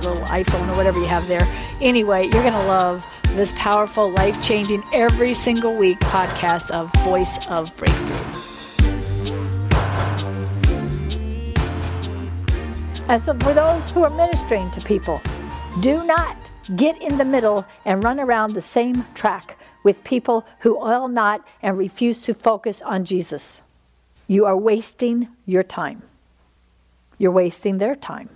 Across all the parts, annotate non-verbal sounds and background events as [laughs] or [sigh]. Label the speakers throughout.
Speaker 1: little iPhone or whatever you have there. Anyway, you're going to love this powerful, life changing, every single week podcast of Voice of Breakthrough. And so, for those who are ministering to people, do not get in the middle and run around the same track with people who oil not and refuse to focus on Jesus. You are wasting your time. You're wasting their time.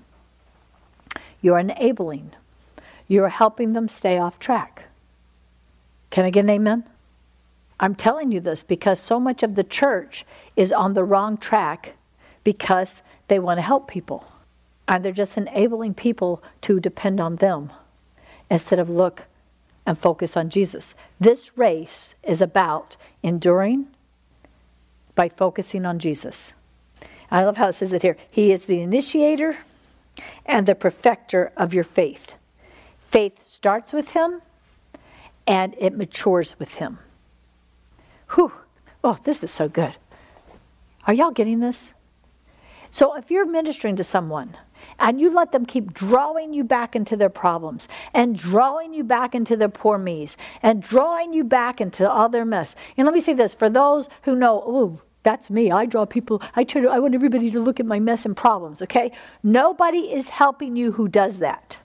Speaker 1: You're enabling. You're helping them stay off track. Can I get an amen? I'm telling you this because so much of the church is on the wrong track because they want to help people. And they're just enabling people to depend on them instead of look and focus on Jesus. This race is about enduring by focusing on Jesus. I love how it says it here. He is the initiator and the perfecter of your faith. Faith starts with him and it matures with him. Whew. Oh, this is so good. Are y'all getting this? So if you're ministering to someone and you let them keep drawing you back into their problems and drawing you back into their poor me's and drawing you back into all their mess. And let me say this for those who know, oh, that's me. I draw people. I try to, I want everybody to look at my mess and problems, okay? Nobody is helping you who does that.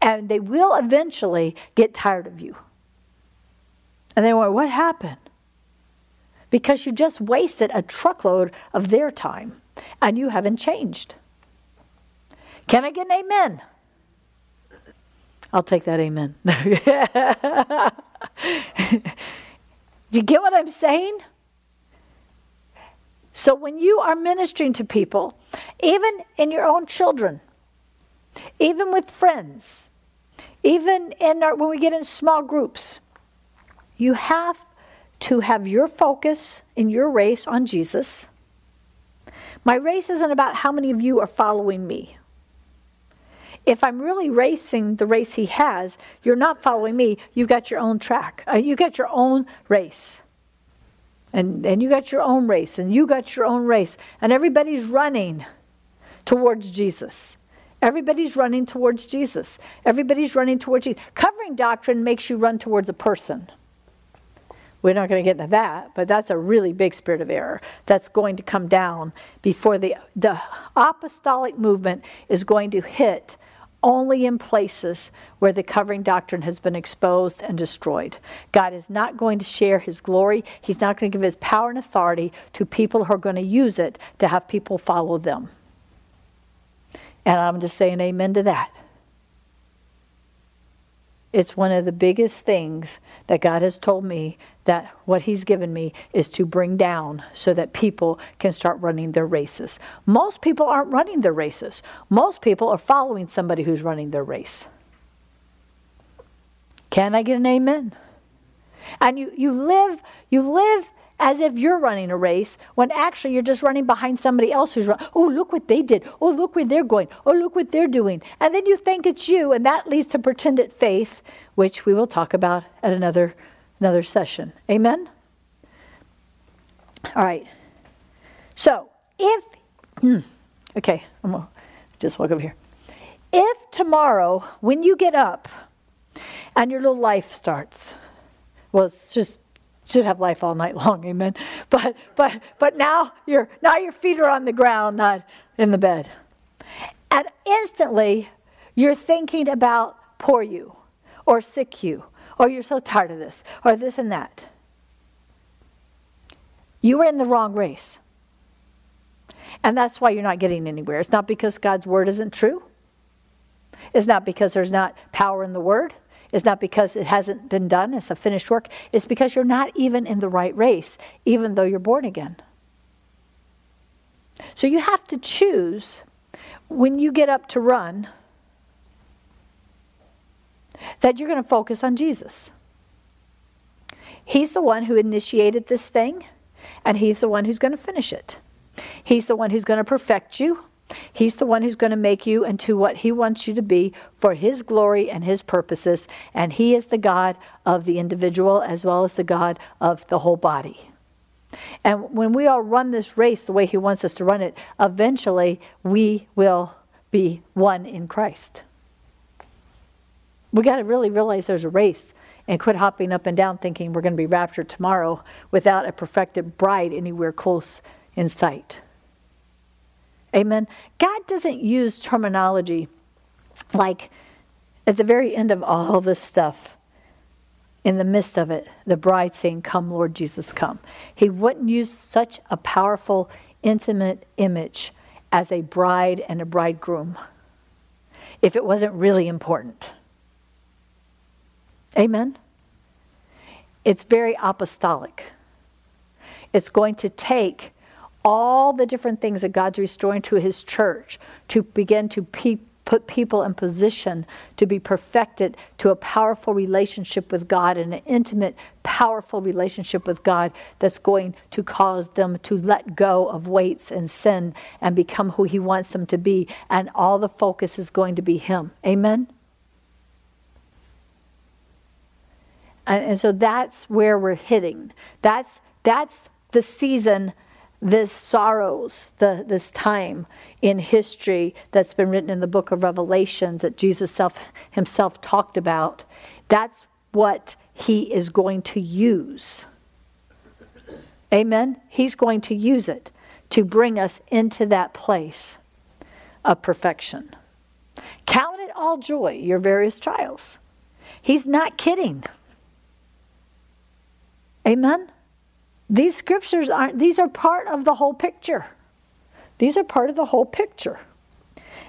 Speaker 1: And they will eventually get tired of you. And they wonder, what happened? Because you just wasted a truckload of their time and you haven't changed. Can I get an amen? I'll take that amen. [laughs] Do you get what I'm saying? So when you are ministering to people, even in your own children, even with friends, even in our, when we get in small groups, you have to have your focus in your race on Jesus. My race isn't about how many of you are following me. If I'm really racing the race he has, you're not following me. You've got your own track. Uh, you got your own race. And, and you got your own race, and you got your own race. And everybody's running towards Jesus. Everybody's running towards Jesus. Everybody's running towards Jesus. Covering doctrine makes you run towards a person. We're not going to get into that, but that's a really big spirit of error that's going to come down before the, the apostolic movement is going to hit only in places where the covering doctrine has been exposed and destroyed. God is not going to share his glory. He's not going to give his power and authority to people who are going to use it to have people follow them. And I'm just saying amen to that. It's one of the biggest things that God has told me that what He's given me is to bring down so that people can start running their races. Most people aren't running their races, most people are following somebody who's running their race. Can I get an amen? And you, you live, you live as if you're running a race when actually you're just running behind somebody else who's running. Oh, look what they did. Oh, look where they're going. Oh, look what they're doing. And then you think it's you, and that leads to pretended faith, which we will talk about at another another session. Amen? All right. So, if, hmm, okay, I'm to just walk over here. If tomorrow, when you get up and your little life starts, well, it's just should have life all night [laughs] long, amen. But but but now your now your feet are on the ground, not in the bed. And instantly you're thinking about poor you or sick you or you're so tired of this, or this and that. You are in the wrong race. And that's why you're not getting anywhere. It's not because God's word isn't true. It's not because there's not power in the word. It's not because it hasn't been done. It's a finished work. It's because you're not even in the right race, even though you're born again. So you have to choose when you get up to run that you're going to focus on Jesus. He's the one who initiated this thing, and He's the one who's going to finish it. He's the one who's going to perfect you. He's the one who's going to make you into what He wants you to be for His glory and His purposes. And He is the God of the individual as well as the God of the whole body. And when we all run this race the way He wants us to run it, eventually we will be one in Christ. We got to really realize there's a race and quit hopping up and down thinking we're going to be raptured tomorrow without a perfected bride anywhere close in sight. Amen. God doesn't use terminology like at the very end of all this stuff, in the midst of it, the bride saying, Come, Lord Jesus, come. He wouldn't use such a powerful, intimate image as a bride and a bridegroom if it wasn't really important. Amen? It's very apostolic. It's going to take all the different things that God's restoring to his church to begin to pe- put people in position to be perfected to a powerful relationship with God and an intimate, powerful relationship with God that's going to cause them to let go of weights and sin and become who he wants them to be. And all the focus is going to be him. Amen? And, and so that's where we're hitting. That's, that's the season this sorrows, the, this time in history that's been written in the book of Revelations that Jesus self, himself talked about, that's what he is going to use. Amen? He's going to use it to bring us into that place of perfection. Count it all joy, your various trials. He's not kidding. Amen? These scriptures aren't, these are part of the whole picture. These are part of the whole picture.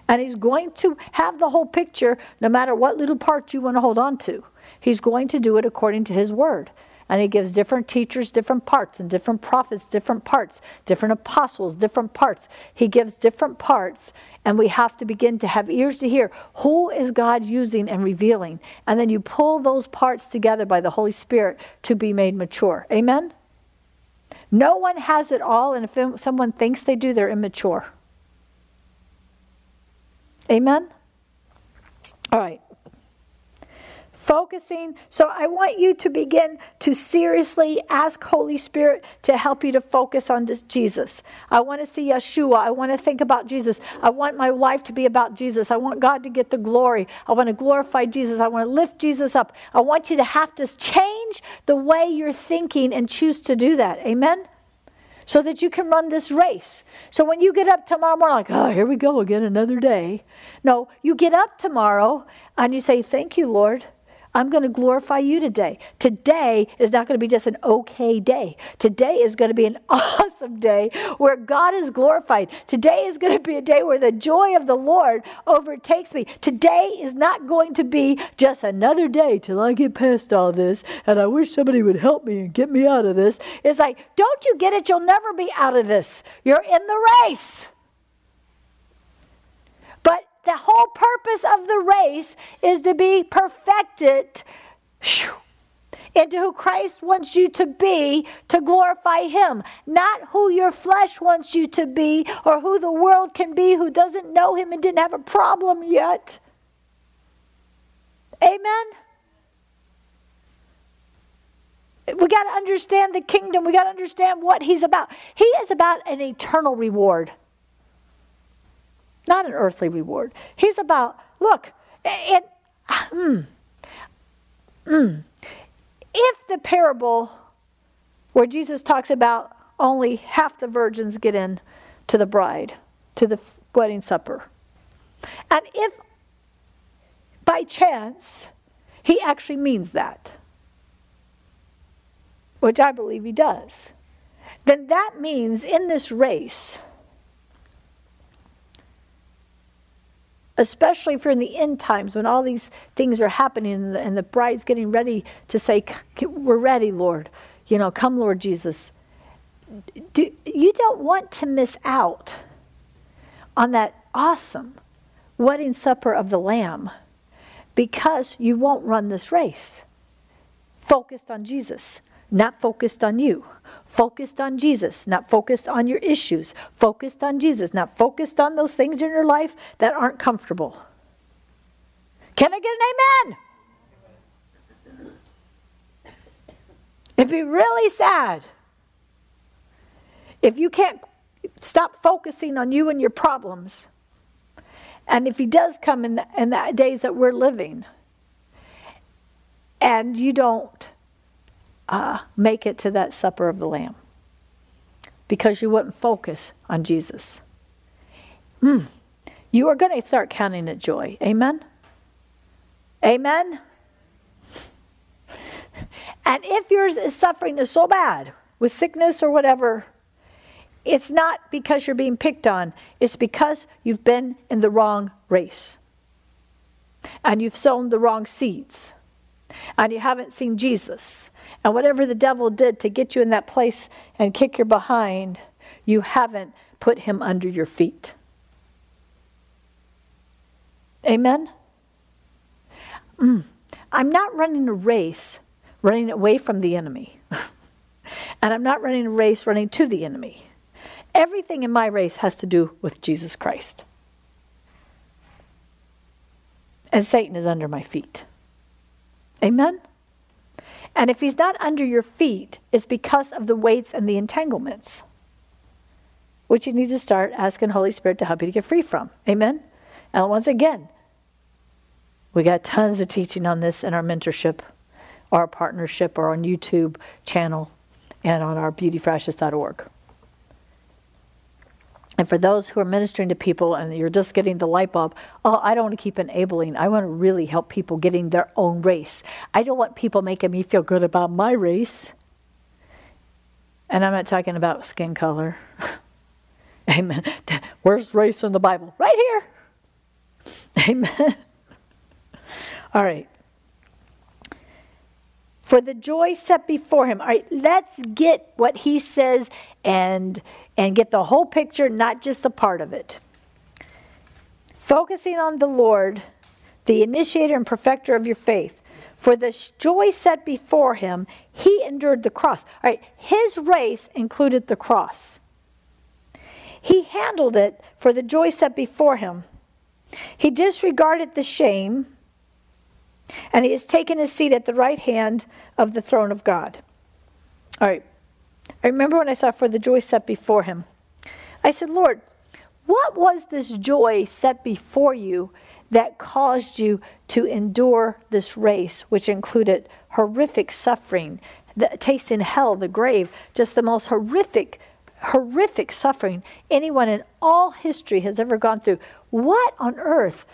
Speaker 1: And he's going to have the whole picture no matter what little part you want to hold on to. He's going to do it according to his word. And he gives different teachers different parts, and different prophets different parts, different apostles different parts. He gives different parts, and we have to begin to have ears to hear who is God using and revealing. And then you pull those parts together by the Holy Spirit to be made mature. Amen? No one has it all, and if someone thinks they do, they're immature. Amen? All right focusing. So I want you to begin to seriously ask Holy Spirit to help you to focus on Jesus. I want to see Yeshua. I want to think about Jesus. I want my life to be about Jesus. I want God to get the glory. I want to glorify Jesus. I want to lift Jesus up. I want you to have to change the way you're thinking and choose to do that. Amen? so that you can run this race. So when you get up tomorrow morning, like, oh, here we go again, another day. No, you get up tomorrow and you say, Thank you, Lord. I'm going to glorify you today. Today is not going to be just an okay day. Today is going to be an [laughs] awesome day where God is glorified. Today is going to be a day where the joy of the Lord overtakes me. Today is not going to be just another day till I get past all this and I wish somebody would help me and get me out of this. It's like, don't you get it? You'll never be out of this. You're in the race. The whole purpose of the race is to be perfected into who Christ wants you to be to glorify Him, not who your flesh wants you to be or who the world can be who doesn't know Him and didn't have a problem yet. Amen? We got to understand the kingdom. We got to understand what He's about. He is about an eternal reward not an earthly reward. He's about, look, and, mm, mm, if the parable where Jesus talks about only half the virgins get in to the bride, to the wedding supper, and if by chance he actually means that, which I believe he does, then that means in this race, especially if you're in the end times when all these things are happening and the, and the bride's getting ready to say, We're ready, Lord. You know, come, Lord Jesus. Do, you don't want to miss out on that awesome wedding supper of the Lamb because you won't run this race. Focused on Jesus, not focused on you. Focused on Jesus, not focused on your issues. Focused on Jesus, not focused on those things in your life that aren't comfortable. Can I get an amen? It'd be really sad if you can't stop focusing on you and your problems. And if he does come in the, in the days that we're living, and you don't uh, make it to that supper of the Lamb because you wouldn't focus on Jesus, mm, you are going to start counting it joy. Amen? Amen? And if yours is suffering is so bad with sickness or whatever, it's not because you're being picked on, it's because you've been in the wrong race. And you've sown the wrong seeds. And you haven't seen Jesus. And whatever the devil did to get you in that place and kick your behind, you haven't put him under your feet. Amen? Mm. I'm not running a race running away from the enemy. [laughs] and I'm not running a race running to the enemy. Everything in my race has to do with Jesus Christ. And Satan is under my feet. Amen? And if he's not under your feet, it's because of the weights and the entanglements, which you need to start asking Holy Spirit to help you to get free from. Amen? And once again, we got tons of teaching on this in our mentorship, our partnership, or on YouTube channel, and on our beautyforashes.org. And for those who are ministering to people and you're just getting the light bulb, oh, I don't want to keep enabling. I want to really help people getting their own race. I don't want people making me feel good about my race. And I'm not talking about skin color. [laughs] Amen. [laughs] Where's race in the Bible? Right here. [laughs] Amen. All right. For the joy set before him. All right, let's get what he says and and get the whole picture, not just a part of it. Focusing on the Lord, the initiator and perfecter of your faith. For the joy set before him, he endured the cross. All right, his race included the cross. He handled it for the joy set before him. He disregarded the shame, and he has taken his seat at the right hand of the throne of God. All right, I remember when I saw for the joy set before him. I said, Lord, what was this joy set before you that caused you to endure this race, which included horrific suffering, the taste in hell, the grave, just the most horrific, horrific suffering anyone in all history has ever gone through? What on earth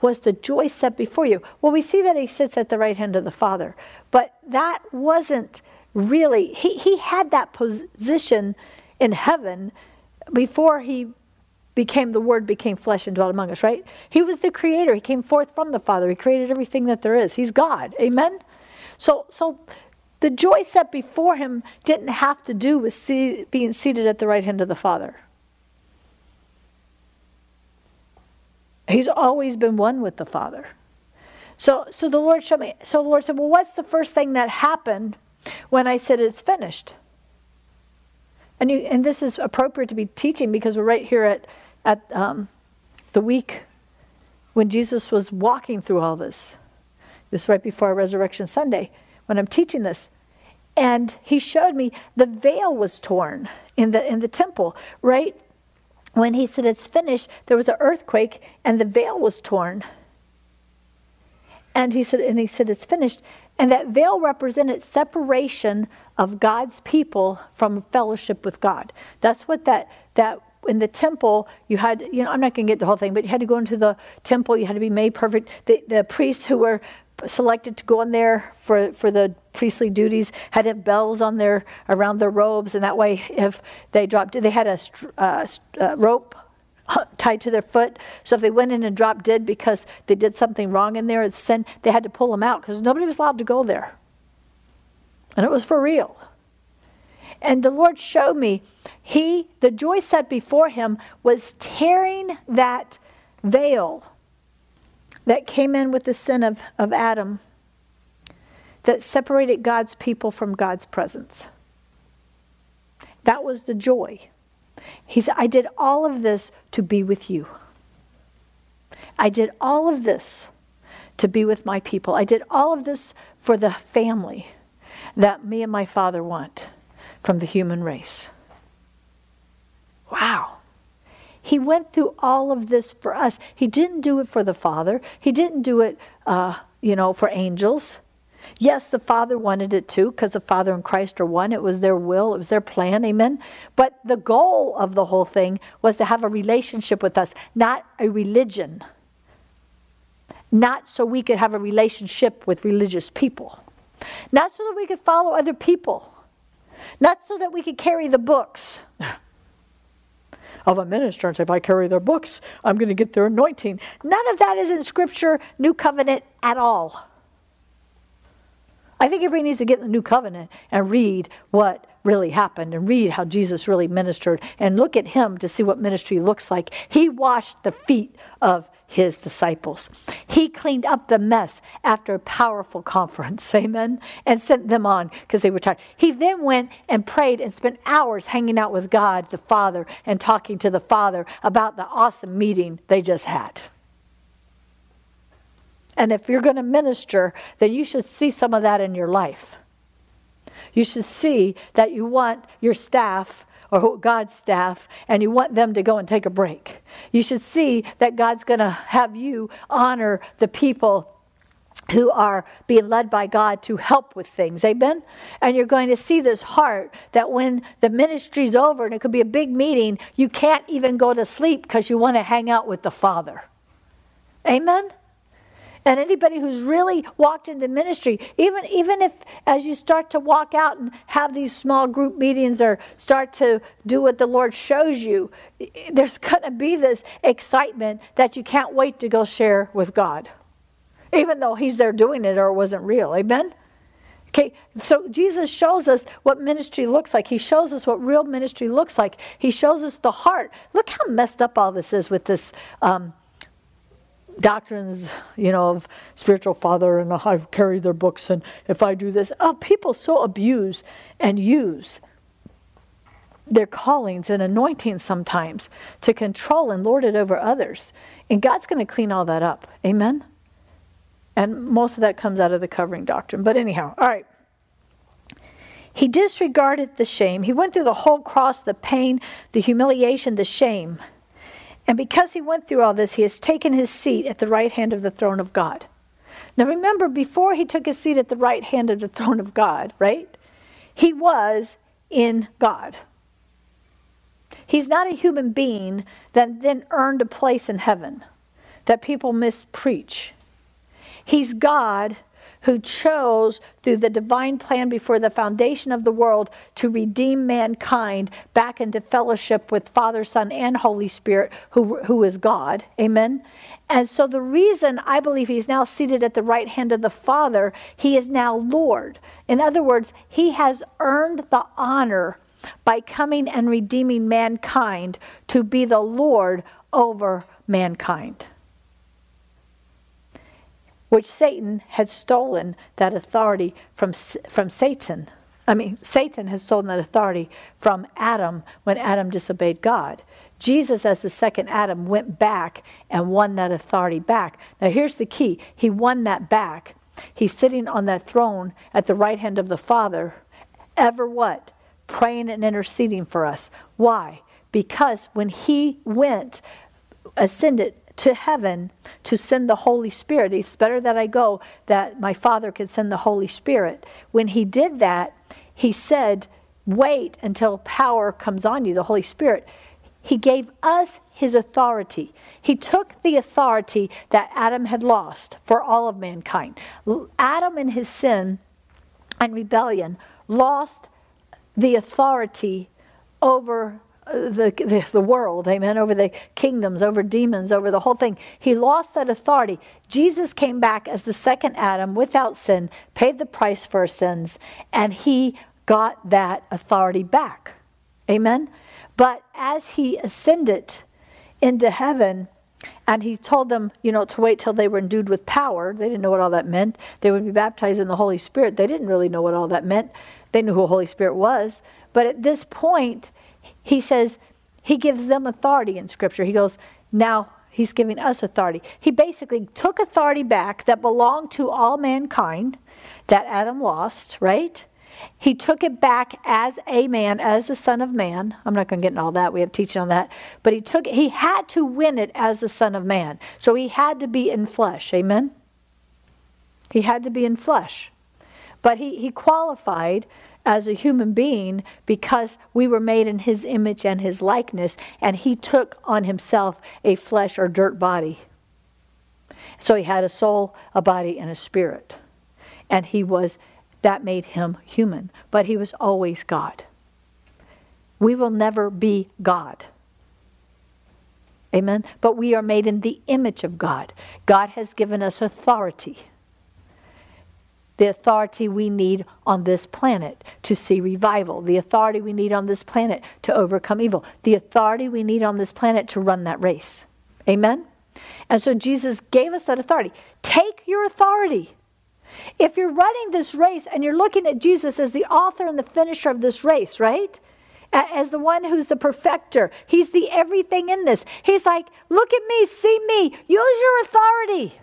Speaker 1: was the joy set before you? Well, we see that he sits at the right hand of the Father, but that wasn't really, he, he had that position in heaven before he became the word became flesh and dwelt among us right? He was the creator. He came forth from the father. He created everything that there is. He's god. Amen? So so the joy set before him didn't have to do with being seated at the right hand of the father he's always been one with the father so so the lord showed me so the lord said well what's the first thing that happened when I said it's finished. And, you, and this is appropriate to be teaching because we're right here at, at um, the week when Jesus was walking through all this. This right before Resurrection Sunday when I'm teaching this. And he showed me the veil was torn in the, in the temple, right? When he said it's finished, there was an earthquake and the veil was torn. And he said, and he said, it's finished. And that veil represented separation of God's people from fellowship with God. That's what that that in the temple you had you know i'm not going to get the whole thing but you had to go into the temple you had to be made perfect the, the priests who were selected to go in there for, for the priestly duties had to have bells on their around their robes and that way if they dropped they had a uh, uh, rope tied to their foot. So if they went in and dropped dead because they did something wrong in there, sin, they had to pull them out because nobody was allowed to go there. And it was for real. And the Lord showed me, He, the joy set before Him was tearing that veil that came in with the sin of, of Adam that separated God's people from God's presence. That was the joy. He said, I did all of this to be with you. I did all of this to be with my people. I did all of this for the family that me and my father want from the human race. Wow. He went through all of this for us. He didn't do it for the Father. He didn't do it, uh, you know, for angels. Yes, the Father wanted it too, because the Father and Christ are one. It was their will, it was their plan, amen. But the goal of the whole thing was to have a relationship with us, not a religion. Not so we could have a relationship with religious people, not so that we could follow other people, not so that we could carry the books. [laughs] of a minister and say, if I carry their books, I'm going to get their anointing. None of that is in Scripture, New Covenant at all. I think everybody needs to get the New Covenant and read what really happened and read how Jesus really ministered and look at him to see what ministry looks like. He washed the feet of his disciples. He cleaned up the mess after a powerful conference, [laughs] amen, and sent them on because they were tired. He then went and prayed and spent hours hanging out with God the Father and talking to the Father about the awesome meeting they just had. And if you're going to minister, then you should see some of that in your life. You should see that you want your staff or God's staff and you want them to go and take a break. You should see that God's going to have you honor the people who are being led by God to help with things. Amen? And you're going to see this heart that when the ministry's over and it could be a big meeting, you can't even go to sleep because you want to hang out with the Father. Amen? And anybody who's really walked into ministry, even, even if as you start to walk out and have these small group meetings or start to do what the Lord shows you, there's going to be this excitement that you can't wait to go share with God, even though He's there doing it or it wasn't real. Amen? Okay, so Jesus shows us what ministry looks like. He shows us what real ministry looks like. He shows us the heart. Look how messed up all this is with this um, doctrines, you know, of spiritual father, and I've carried their books, and if I do this, oh, people so abuse and use their callings and anointings sometimes to control and lord it over others. And God's going to clean all that up. Amen? And most of that comes out of the covering doctrine. But anyhow, all right. He disregarded the shame. He went through the whole cross, the pain, the humiliation, the shame. And because he went through all this, he has taken his seat at the right hand of the throne of God. Now remember, before he took his seat at the right hand of the throne of God, right? He was in God. He's not a human being that then earned a place in heaven that people mispreach. He's God who chose through the divine plan before the foundation of the world to redeem mankind back into fellowship with Father, Son, and Holy Spirit, who, who is God. Amen. And so the reason I believe he's now seated at the right hand of the Father, he is now Lord. In other words, he has earned the honor by coming and redeeming mankind to be the Lord over mankind which Satan had stolen that authority from, from Satan. I mean, Satan has stolen that authority from Adam when Adam disobeyed God. Jesus, as the second Adam, went back and won that authority back. Now, here's the key He won that back. He's sitting on that throne at the right hand of the Father, ever what? Praying and interceding for us. Why? Because when He went, ascended to heaven to send the Holy Spirit. It's better that I go that my Father could send the Holy Spirit. When he did that, he said, Wait until power comes on you, the Holy Spirit. He gave us his authority. He took the authority that Adam had lost for all of mankind. Adam, in his sin and rebellion, lost the authority over the, the, the, world, amen, over the kingdoms, over demons, over the whole thing. He lost that authority. Jesus came back as the second Adam without sin, paid the price for our sins, and he got that authority back. Amen. But as he ascended into heaven, And he told them, you know, to wait till they were endued with power. They didn't know what all that meant. They would be baptized in the Holy Spirit. They didn't really know what all that meant. They knew who the Holy Spirit was. But at this point, he says, he gives them authority in Scripture. He goes, now he's giving us authority. He basically took authority back that belonged to all mankind that Adam lost, right? He took it back as a man, as the Son of Man. I'm not going to get into all that. We have teaching on that. But he took he had to win it as the Son of Man. So he had to be in flesh. Amen? He had to be in flesh. But he, he qualified as a human being because we were made in his image and his likeness, and he took on himself a flesh or dirt body. So he had a soul, a body, and a spirit. And he was that made him human, but he was always God. We will never be God. Amen. But we are made in the image of God. God has given us authority. The authority we need on this planet to see revival. The authority we need on this planet to overcome evil. The authority we need on this planet to run that race. Amen. And so Jesus gave us that authority. Take your authority. If you're running this race and you're looking at Jesus as the author and the finisher of this race, right? As the one who's the perfecter, he's the everything in this. He's like, look at me, see me, use your authority.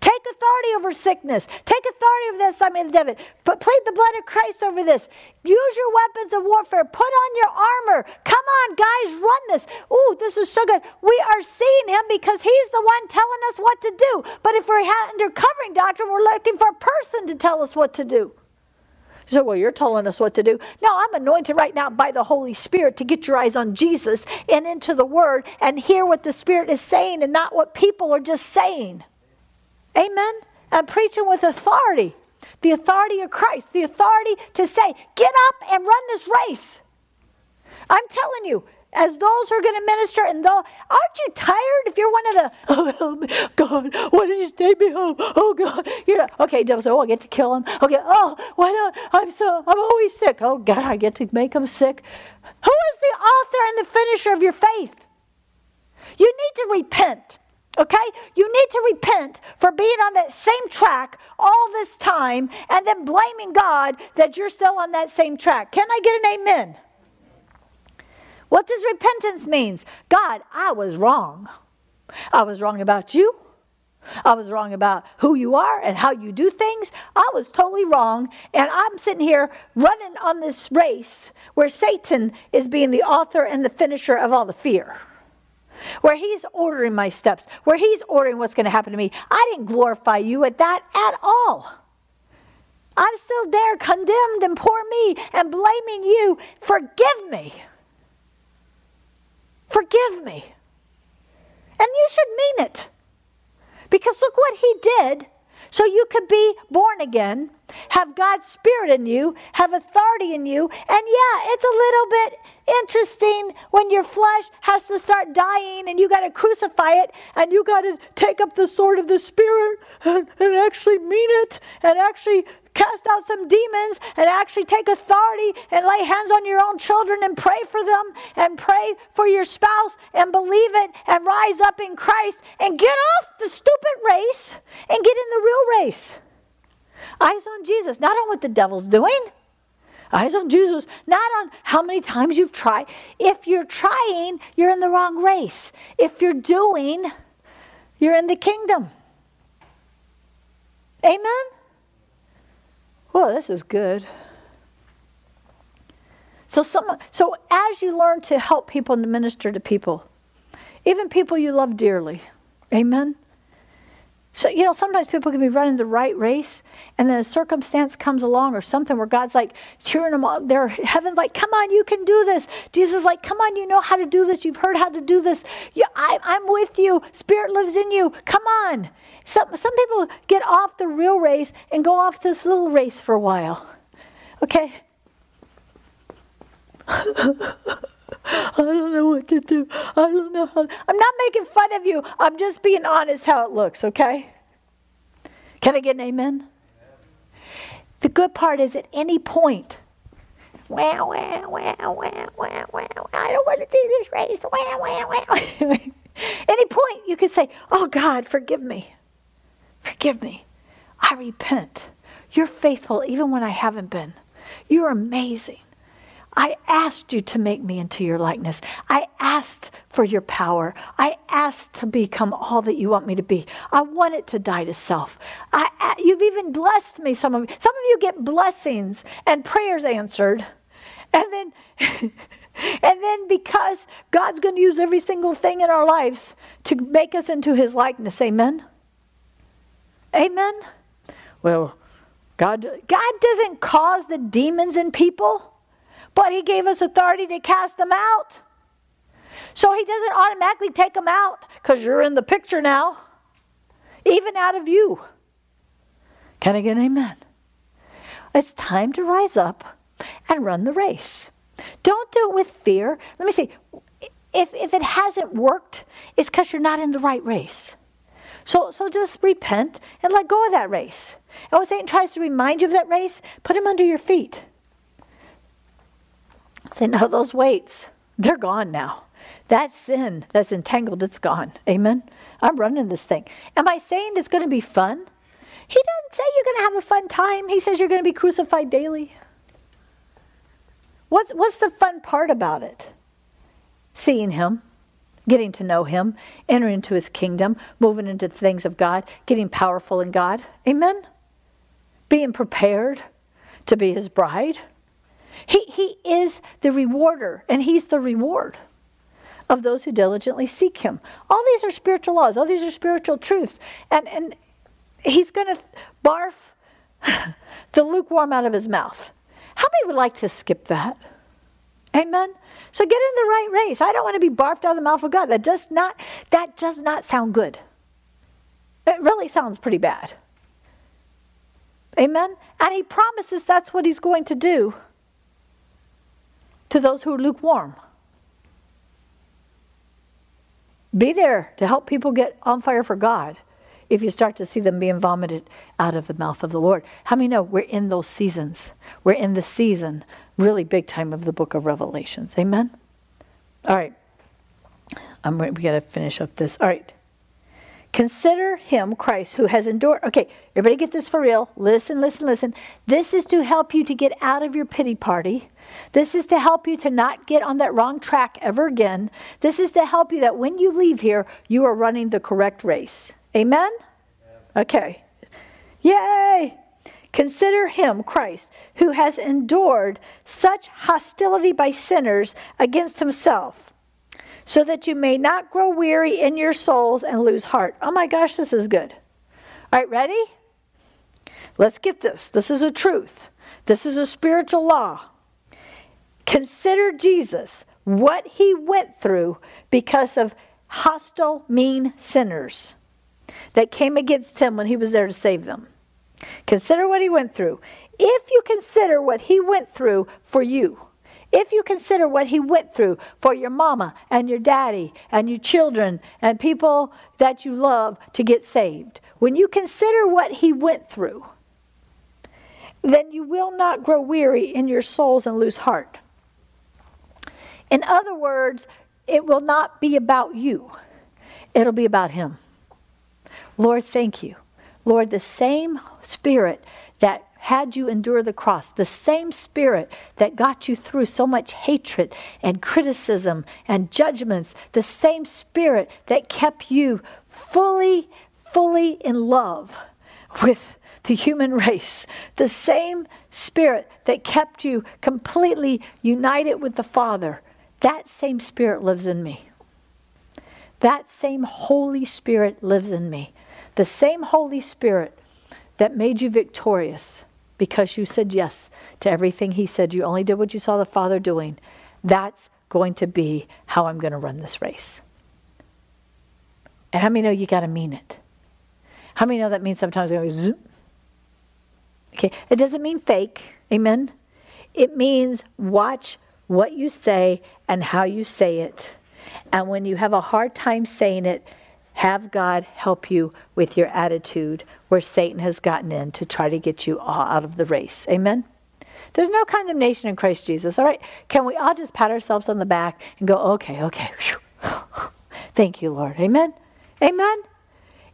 Speaker 1: Take authority over sickness. Take authority over this. I mean, David, but plead the blood of Christ over this. Use your weapons of warfare. Put on your armor. Come on, guys, run this. Ooh, this is so good. We are seeing him because he's the one telling us what to do. But if we're under covering doctrine, we're looking for a person to tell us what to do. So, well, you're telling us what to do. No, I'm anointed right now by the Holy Spirit to get your eyes on Jesus and into the Word and hear what the Spirit is saying and not what people are just saying. Amen? I'm preaching with authority the authority of Christ, the authority to say, get up and run this race. I'm telling you, as those who are going to minister, and though, aren't you tired if you're one of the, [laughs] oh, God, why did you take me home? Oh, God. You're not, okay, devil said, oh, I get to kill him. Okay, oh, why not? I'm so, I'm always sick. Oh, God, I get to make him sick. Who is the author and the finisher of your faith? You need to repent. Okay? You need to repent for being on that same track all this time and then blaming God that you're still on that same track. Can I get an amen? What does repentance means? God, I was wrong. I was wrong about you. I was wrong about who you are and how you do things. I was totally wrong. And I'm sitting here running on this race where Satan is being the author and the finisher of all the fear where He's ordering my steps, where He's ordering what's going to happen to me. I didn't glorify you at that at all. I'm still there, condemned and poor me, and blaming you. Forgive me. Forgive me. And you should mean it. Because look what He did so you could be born again, have God's Spirit in you, have authority in you. And yeah, it's a little bit interesting when your flesh has to start dying and you got to crucify it and you got to take up the sword of the Spirit and, and actually mean it and actually cast out some demons and actually take authority and lay hands on your own children and pray for them and pray for your spouse and believe it and rise up in Christ and get off the stupid race and get in the real race. Eyes on Jesus, not on what the devil's doing. Eyes on Jesus, not on how many times you've tried. If you're trying, you're in the wrong race. If you're doing, you're in the kingdom. Amen? Well, this is good. So, so as you learn to help people and minister to people, even people you love dearly, amen? So, you know, sometimes people can be running the right race, and then a circumstance comes along or something where God's like cheering them on. Their heaven's like, come on, you can do this. Jesus is like, come on, you know how to do this. You've heard how to do this. Yeah, I, I'm with you. Spirit lives in you. Come on. Some, some people get off the real race and go off this little race for a while. Okay? [laughs] I don't know what to do. I don't know how. I'm not making fun of you. I'm just being honest how it looks, okay? Can I get an amen? The good part is at any point, wow, wow, wow, wow, wow, wow, I don't want to do this race. Wow, wow, wow. [laughs] any point You can say, Oh God, forgive me. Forgive me. I repent. You're faithful even when I haven't been. You're amazing. I asked you to make me into your likeness. I asked for your power. I asked to become all that you want me to be. I wanted to die to self. I, you've even blessed me. Some of you. Some of you get blessings and prayers answered, and then, [laughs] and then because God's going to use every single thing in our lives to make us into His likeness. Amen. Amen. Well, God, God doesn't cause the demons in people, but He gave us authority to cast them out. So He doesn't automatically take them out because you're in the picture now, even out of you. Can I get an amen? It's time to rise up and run the race. Don't do it with fear. Let me see. If, if it hasn't worked, it's because you're not in the right race. So, so just repent and let go of that race. And when Satan tries to remind you of that race, put him under your feet. [laughs] Say, no, those weights, they're gone now. That sin that's entangled, it's gone. Amen. I'm running this thing. Am I saying it's going to be fun? He doesn't say you're going to have a fun time. He says you're going to be crucified daily. What's, what's the fun part about it? Seeing him, getting to know him, entering into his kingdom, moving into the things of God, getting powerful in God. Amen? Being prepared to be his bride. He, he is the rewarder, and he's the reward of those who diligently seek him. All these are spiritual laws, all these are spiritual truths. And, and he's going to barf [laughs] the lukewarm out of his mouth. How many would like to skip that? Amen. So get in the right race. I don't want to be barfed out of the mouth of God. That does not that does not sound good. It really sounds pretty bad. Amen. And he promises that's what he's going to do to those who are lukewarm. Be there to help people get on fire for God if you start to see them being vomited out of the mouth of the Lord. How many know we're in those seasons? We're in the season, really big time of the book of Revelations. Amen? All right. I'm, we got to finish up this. All right. Consider him, Christ, who has endured. Okay, everybody get this for real. Listen, listen, listen. This is to help you to get out of your pity party. This is to help you to not get on that wrong track ever again. This is to help you that when you leave here, you are running the correct race. Amen? Okay. Yay! Consider him, Christ, who has endured such hostility by sinners against himself, so that you may not grow weary in your souls and lose heart. Oh my gosh, this is good. All right, ready? Let's get this. This is a truth, this is a spiritual law. Consider Jesus, what he went through because of hostile, mean sinners that came against him when he was there to save them. Consider what he went through. If you consider what he went through for you, if you consider what he went through for your mama and your daddy and your children and people that you love to get saved, when you consider what he went through, then you will not grow weary in your souls and lose heart. In other words, it will not be about you, it'll be about him. Lord, thank you. Lord, the same spirit that had you endure the cross, the same spirit that got you through so much hatred and criticism and judgments, the same spirit that kept you fully, fully in love with the human [laughs] race, the same spirit that kept you completely united with the Father, that same spirit lives in me. That same Holy Spirit lives in me. The same Holy Spirit that made you victorious because you said yes to everything He said, you only did what you saw the Father doing. That's going to be how I'm going to run this race. And how many know you got to mean it? How many know that means sometimes we zoom? Okay, it doesn't mean fake. Amen. It means watch what you say and how you say it. And when you have a hard time saying it, have God help you with your attitude where Satan has gotten in to try to get you out of the race. Amen? There's no condemnation in Christ Jesus. All right? Can we all just pat ourselves on the back and go, okay, okay. [laughs] Thank you, Lord. Amen? Amen?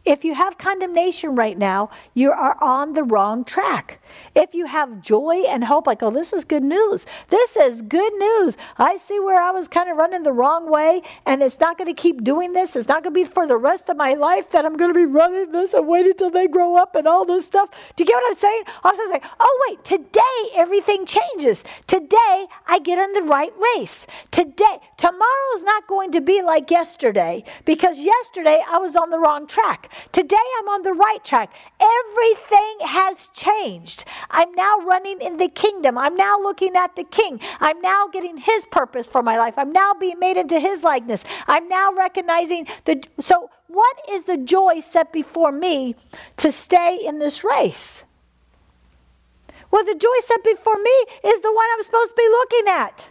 Speaker 1: If you have condemnation right now, you are on the wrong track. If you have joy and hope, like, oh, this is good news. This is good news. I see where I was kind of running the wrong way, and it's not going to keep doing this. It's not going to be for the rest of my life that I'm going to be running this and waiting till they grow up and all this stuff. Do you get what I'm saying? Of a sudden, oh, wait, today everything changes. Today I get in the right race. Today, tomorrow is not going to be like yesterday because yesterday I was on the wrong track. Today I'm on the right track. Everything has changed. I'm now running in the kingdom. I'm now looking at the king. I'm now getting his purpose for my life. I'm now being made into his likeness. I'm now recognizing the. So, what is the joy set before me to stay in this race? Well, the joy set before me is the one I'm supposed to be looking at.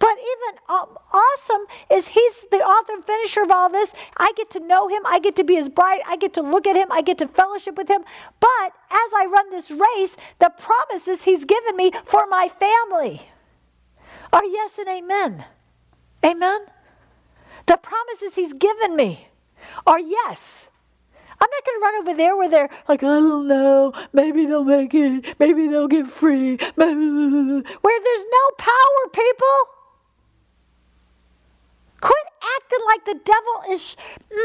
Speaker 1: But even um, awesome is he's the author and finisher of all this. I get to know him. I get to be his bride. I get to look at him. I get to fellowship with him. But as I run this race, the promises he's given me for my family are yes and amen. Amen? The promises he's given me are yes. I'm not going to run over there where they're like, I don't know, maybe they'll make it, maybe they'll get free, [laughs] where there's no power, people. Quit acting like the devil is.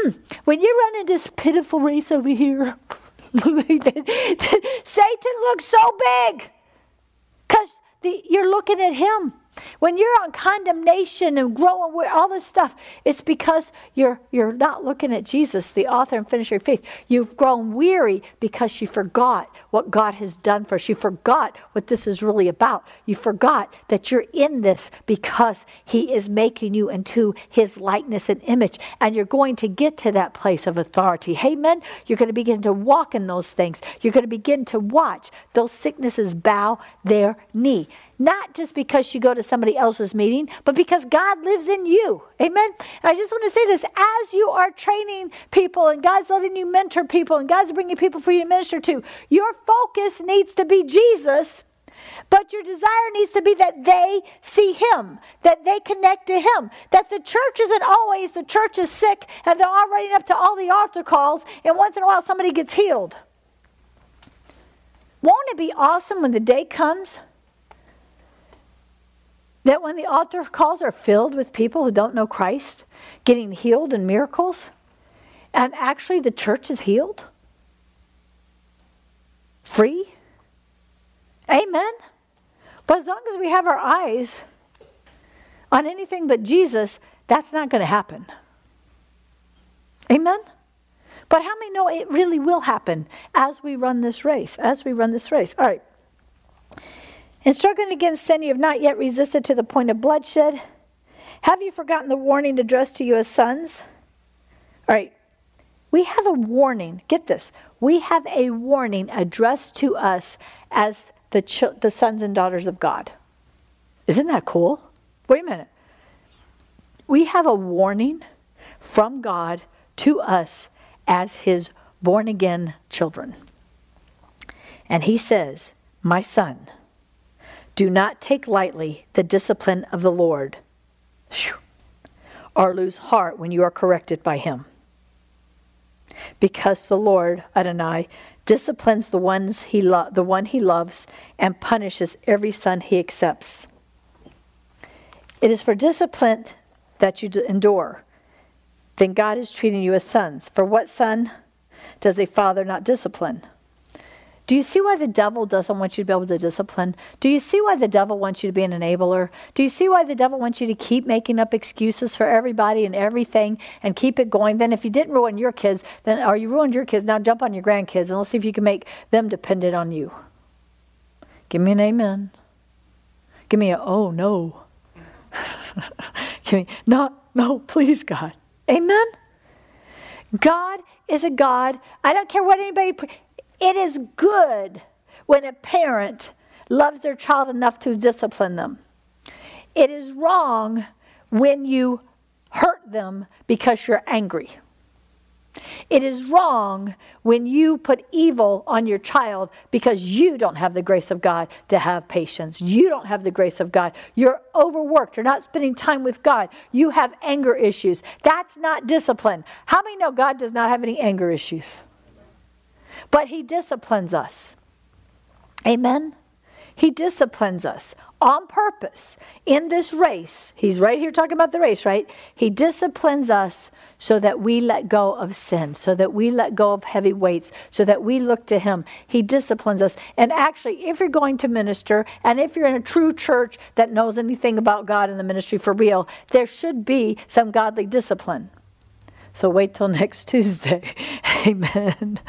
Speaker 1: Mm, when you're running this pitiful race over here, [laughs] Satan looks so big because you're looking at him. When you're on condemnation and growing all this stuff, it's because you're you're not looking at Jesus, the author and finisher of faith. You've grown weary because you forgot what God has done for us. You forgot what this is really about. You forgot that you're in this because He is making you into His likeness and image. And you're going to get to that place of authority. Amen. You're going to begin to walk in those things. You're going to begin to watch those sicknesses bow their knee not just because you go to somebody else's meeting, but because God lives in you. Amen. And I just want to say this as you are training people and God's letting you mentor people and God's bringing people for you to minister to, your focus needs to be Jesus. But your desire needs to be that they see him, that they connect to him, that the church isn't always the church is sick and they're all running up to all the altar calls, and once in a while somebody gets healed. Won't it be awesome when the day comes that when the altar calls are filled with people who don't know Christ, getting healed in miracles, and actually the church is healed? Free? Amen? But as long as we have our eyes on anything but Jesus, that's not going to happen. Amen? But how many know it really will happen as we run this race? As we run this race. All right. In struggling against sin, you have not yet resisted to the point of bloodshed. Have you forgotten the warning addressed to you as sons? All right, we have a warning. Get this. We have a warning addressed to us as the, ch- the sons and daughters of God. Isn't that cool? Wait a minute. We have a warning from God to us as his born again children. And he says, My son, do not take lightly the discipline of the Lord, or lose heart when you are corrected by him. Because the Lord, Adonai, disciplines the ones he lo- the one he loves and punishes every son he accepts. It is for discipline that you endure. Then God is treating you as sons. For what son does a father not discipline? Do you see why the devil doesn't want you to be able to discipline? Do you see why the devil wants you to be an enabler? Do you see why the devil wants you to keep making up excuses for everybody and everything and keep it going? Then, if you didn't ruin your kids, then are you ruined your kids, now jump on your grandkids and let's see if you can make them dependent on you. Give me an amen. Give me a oh no. [laughs] Give me not no, please, God. Amen. God is a God. I don't care what anybody. It is good when a parent loves their child enough to discipline them. It is wrong when you hurt them because you're angry. It is wrong when you put evil on your child because you don't have the grace of God to have patience. You don't have the grace of God. You're overworked. You're not spending time with God. You have anger issues. That's not discipline. How many know God does not have any anger issues? But He disciplines us. Amen? He disciplines us on purpose in this race. He's right here talking about the race, right? He disciplines us so that we let go of sin, so that we let go of heavy weights, so that we look to Him. He disciplines us. And actually, if you're going to minister, and if you're in a true church that knows anything about God and the ministry for real, there should be some godly discipline. So wait till [laughs] next Tuesday. [laughs] Amen.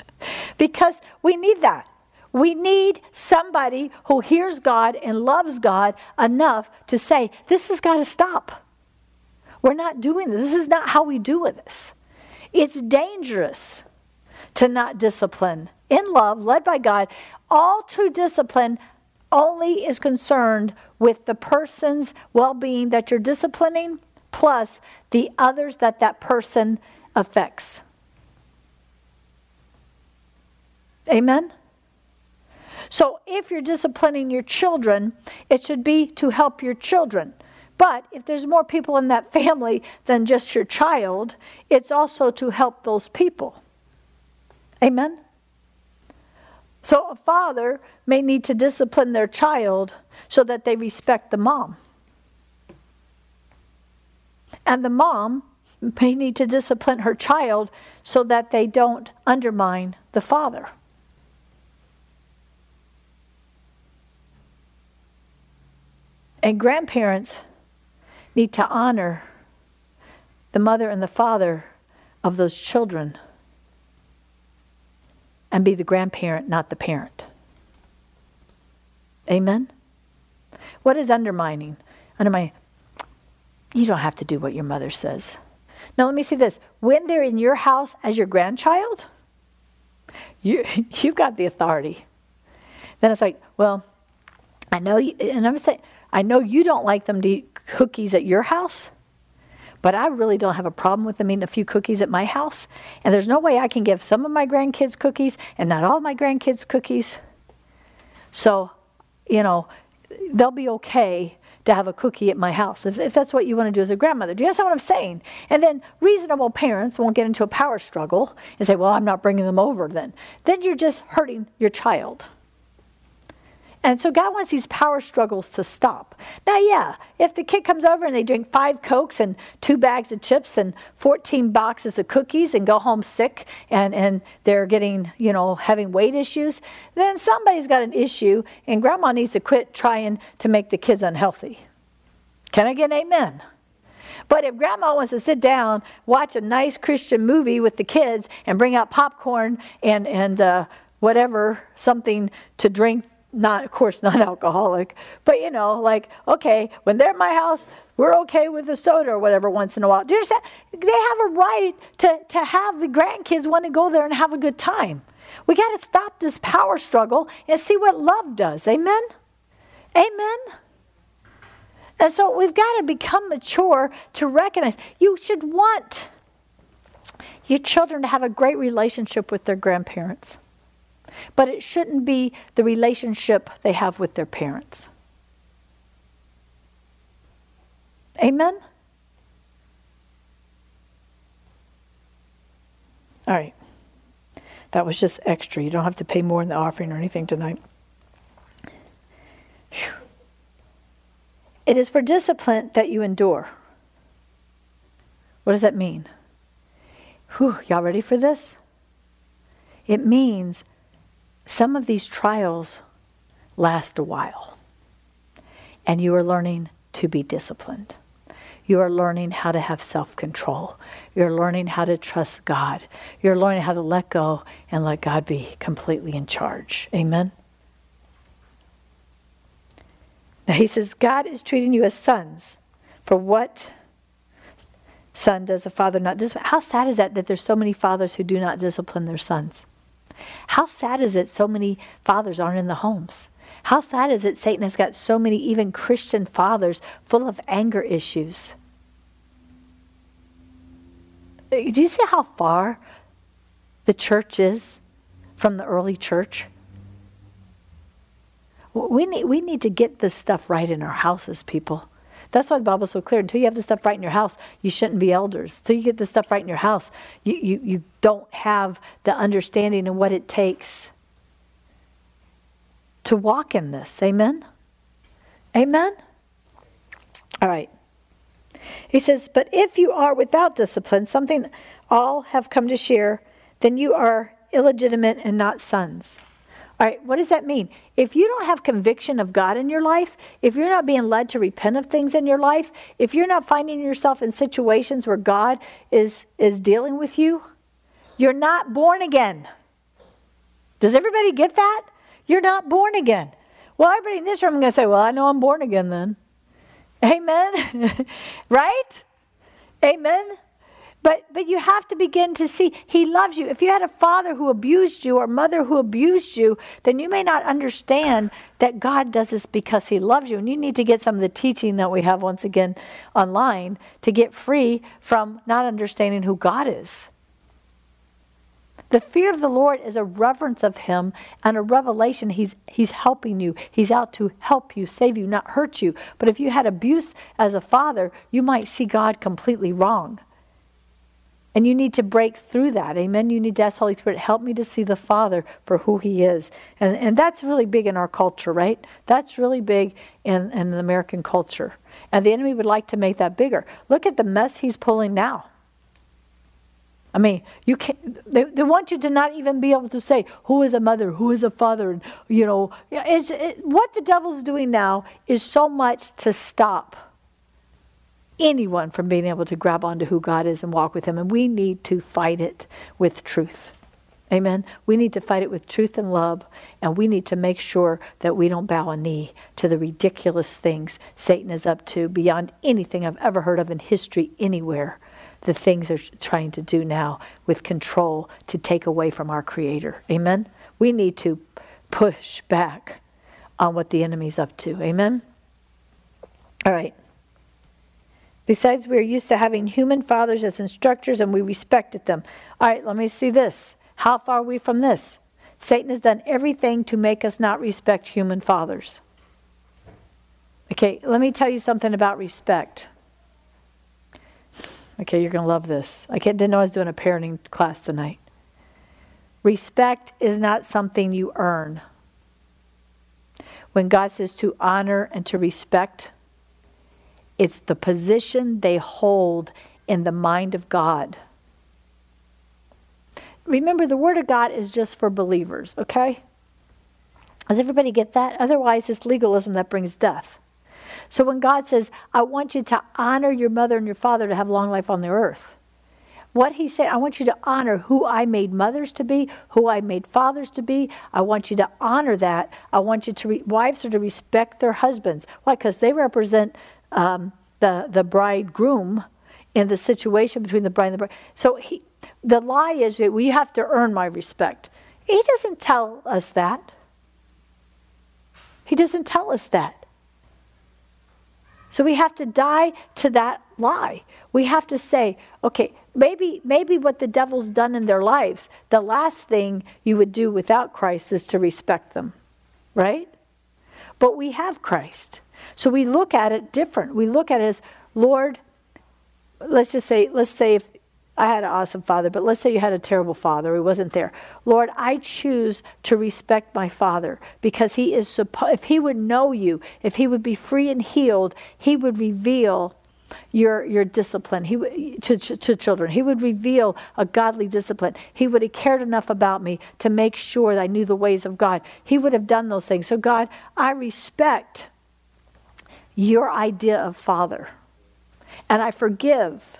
Speaker 1: because we need that. We need somebody who hears God and loves God enough to say, This has got to stop. We're not doing this. This is not how we do with this. It's dangerous to not discipline. In love, led by God, all true discipline only is concerned with the person's well being that you're disciplining, plus the others that that person affects. Amen? So if you're disciplining your children, it should be to help your children. But if there's more people in that family than just your child, it's also to help those people. Amen? So a father may need to discipline their child so that they respect the mom. And the mom may need to discipline her child so that they don't undermine the father. And grandparents need to honor the mother and the father of those children and be the grandparent, not the parent. Amen? What is undermining? Undermining, you don't have to do what your mother says. Now, let me see this. When they're in your house as your grandchild, you, [laughs] you've got the authority. Then it's like, well, I know you, and I'm saying, I know you don't like them to eat cookies at your house, but I really don't have a problem with them eating a few cookies at my house. And there's no way I can give some of my grandkids cookies and not all my grandkids cookies. So, you know, they'll be okay to have a cookie at my house if, if that's what you want to do as a grandmother. Do you understand what I'm saying? And then reasonable parents won't get into a power struggle and say, well, I'm not bringing them over then. Then you're just hurting your child. And so God wants these power struggles to stop. Now, yeah, if the kid comes over and they drink five Cokes and two bags of chips and 14 boxes of cookies and go home sick and, and they're getting, you know, having weight issues, then somebody's got an issue and grandma needs to quit trying to make the kids unhealthy. Can I get an amen? But if grandma wants to sit down, watch a nice Christian movie with the kids, and bring out popcorn and, and uh, whatever, something to drink not of course not [laughs] alcoholic but you know like okay when they're at my house we're okay with a soda or whatever once in a while. Do you understand? They have a right to, to have the grandkids want to go there and have a good time. We got to stop this power struggle and see what love does. Amen? Amen? And so we've got to become mature to recognize you should want your children to have a great relationship with their grandparents but it shouldn't be the relationship they have with their parents. Amen? All right. That was just extra. You don't have to pay more in the offering or anything tonight. Whew. It is for discipline that you endure. What does that mean? Whew, y'all ready for this? It means some of these trials last a while, and you are learning to be disciplined. You are learning how to have self control. You're learning how to trust God. You're learning how to let go and let God be completely in charge. Amen? Now he says, God is treating you as sons. For what son does a father not discipline? How sad is that that there's so many fathers who do not discipline their sons? How sad is it so many fathers aren't in the homes? How sad is it Satan has got so many even Christian fathers full of anger issues? Do you see how far the church is from the early church? We need, we need to get this stuff right in our houses, people. That's why the Bible's so clear. Until you have this stuff right in your house, you shouldn't be elders. Until you get this stuff right in your house, you, you, you don't have the understanding and what it takes to walk in this. Amen? Amen? All right. He says, But if you are without discipline, something all have come to share, then you are illegitimate and not sons. All right, what does that mean? If you don't have conviction of God in your life, if you're not being led to repent of things in your life, if you're not finding yourself in situations where God is, is dealing with you, you're not born again. Does everybody get that? You're not born again. Well, everybody in this room is going to say, Well, I know I'm born again then. Amen? [laughs] right? Amen? But, but you have to begin to see he loves you. If you had a father who abused you or mother who abused you, then you may not understand that God does this because he loves you. And you need to get some of the teaching that we have once again online to get free from not understanding who God is. The fear of the Lord is a reverence of Him and a revelation. He's, he's helping you. He's out to help you, save you, not hurt you. But if you had abuse as a father, you might see God completely wrong. And you need to break through that. Amen. You need to ask Holy Spirit, help me to see the Father for who He is. And, and that's really big in our culture, right? That's really big in, in the American culture. And the enemy would like to make that bigger. Look at the mess he's pulling now. I mean, you can they, they want you to not even be able to say who is a mother, who is a father, and you know, it's, it, what the devil's doing now is so much to stop anyone from being able to grab onto who God is and walk with Him. And we need to fight it with truth. Amen. We need to fight it with truth and love, and we need to make sure that we don't bow a knee to the ridiculous things Satan is up to beyond anything I've ever heard of in history anywhere. The things they're trying to do now with control to take away from our Creator. Amen. We need to push back on what the enemy's up to. Amen. All right. Besides, we are used to having human fathers as instructors and we respected them. All right, let me see this. How far are we from this? Satan has done everything to make us not respect human fathers. Okay, let me tell you something about respect. Okay, you're going to love this. I didn't know I was doing a parenting class tonight. Respect is not something you earn. When God says to honor and to respect, it's the position they hold in the mind of God. Remember, the Word of God is just for believers, okay? Does everybody get that? Otherwise, it's legalism that brings death. So when God says, I want you to honor your mother and your father to have long life on the earth, what he said, I want you to honor who I made mothers to be, who I made fathers to be. I want you to honor that. I want you to, re- wives are to respect their husbands. Why? Because they represent um, the, the bridegroom in the situation between the bride and the bride. So he, the lie is that we have to earn my respect. He doesn't tell us that. He doesn't tell us that. So we have to die to that lie. We have to say, okay, maybe maybe what the devil's done in their lives, the last thing you would do without Christ is to respect them. Right? But we have Christ. So we look at it different. We look at it as, Lord, let's just say, let's say if I had an awesome father, but let's say you had a terrible father who wasn't there. Lord, I choose to respect my father because he is supposed, if he would know you, if he would be free and healed, he would reveal your your discipline. He to, to children. He would reveal a godly discipline. He would have cared enough about me to make sure that i knew the ways of god. He would have done those things. So god i respect your idea of father. And I forgive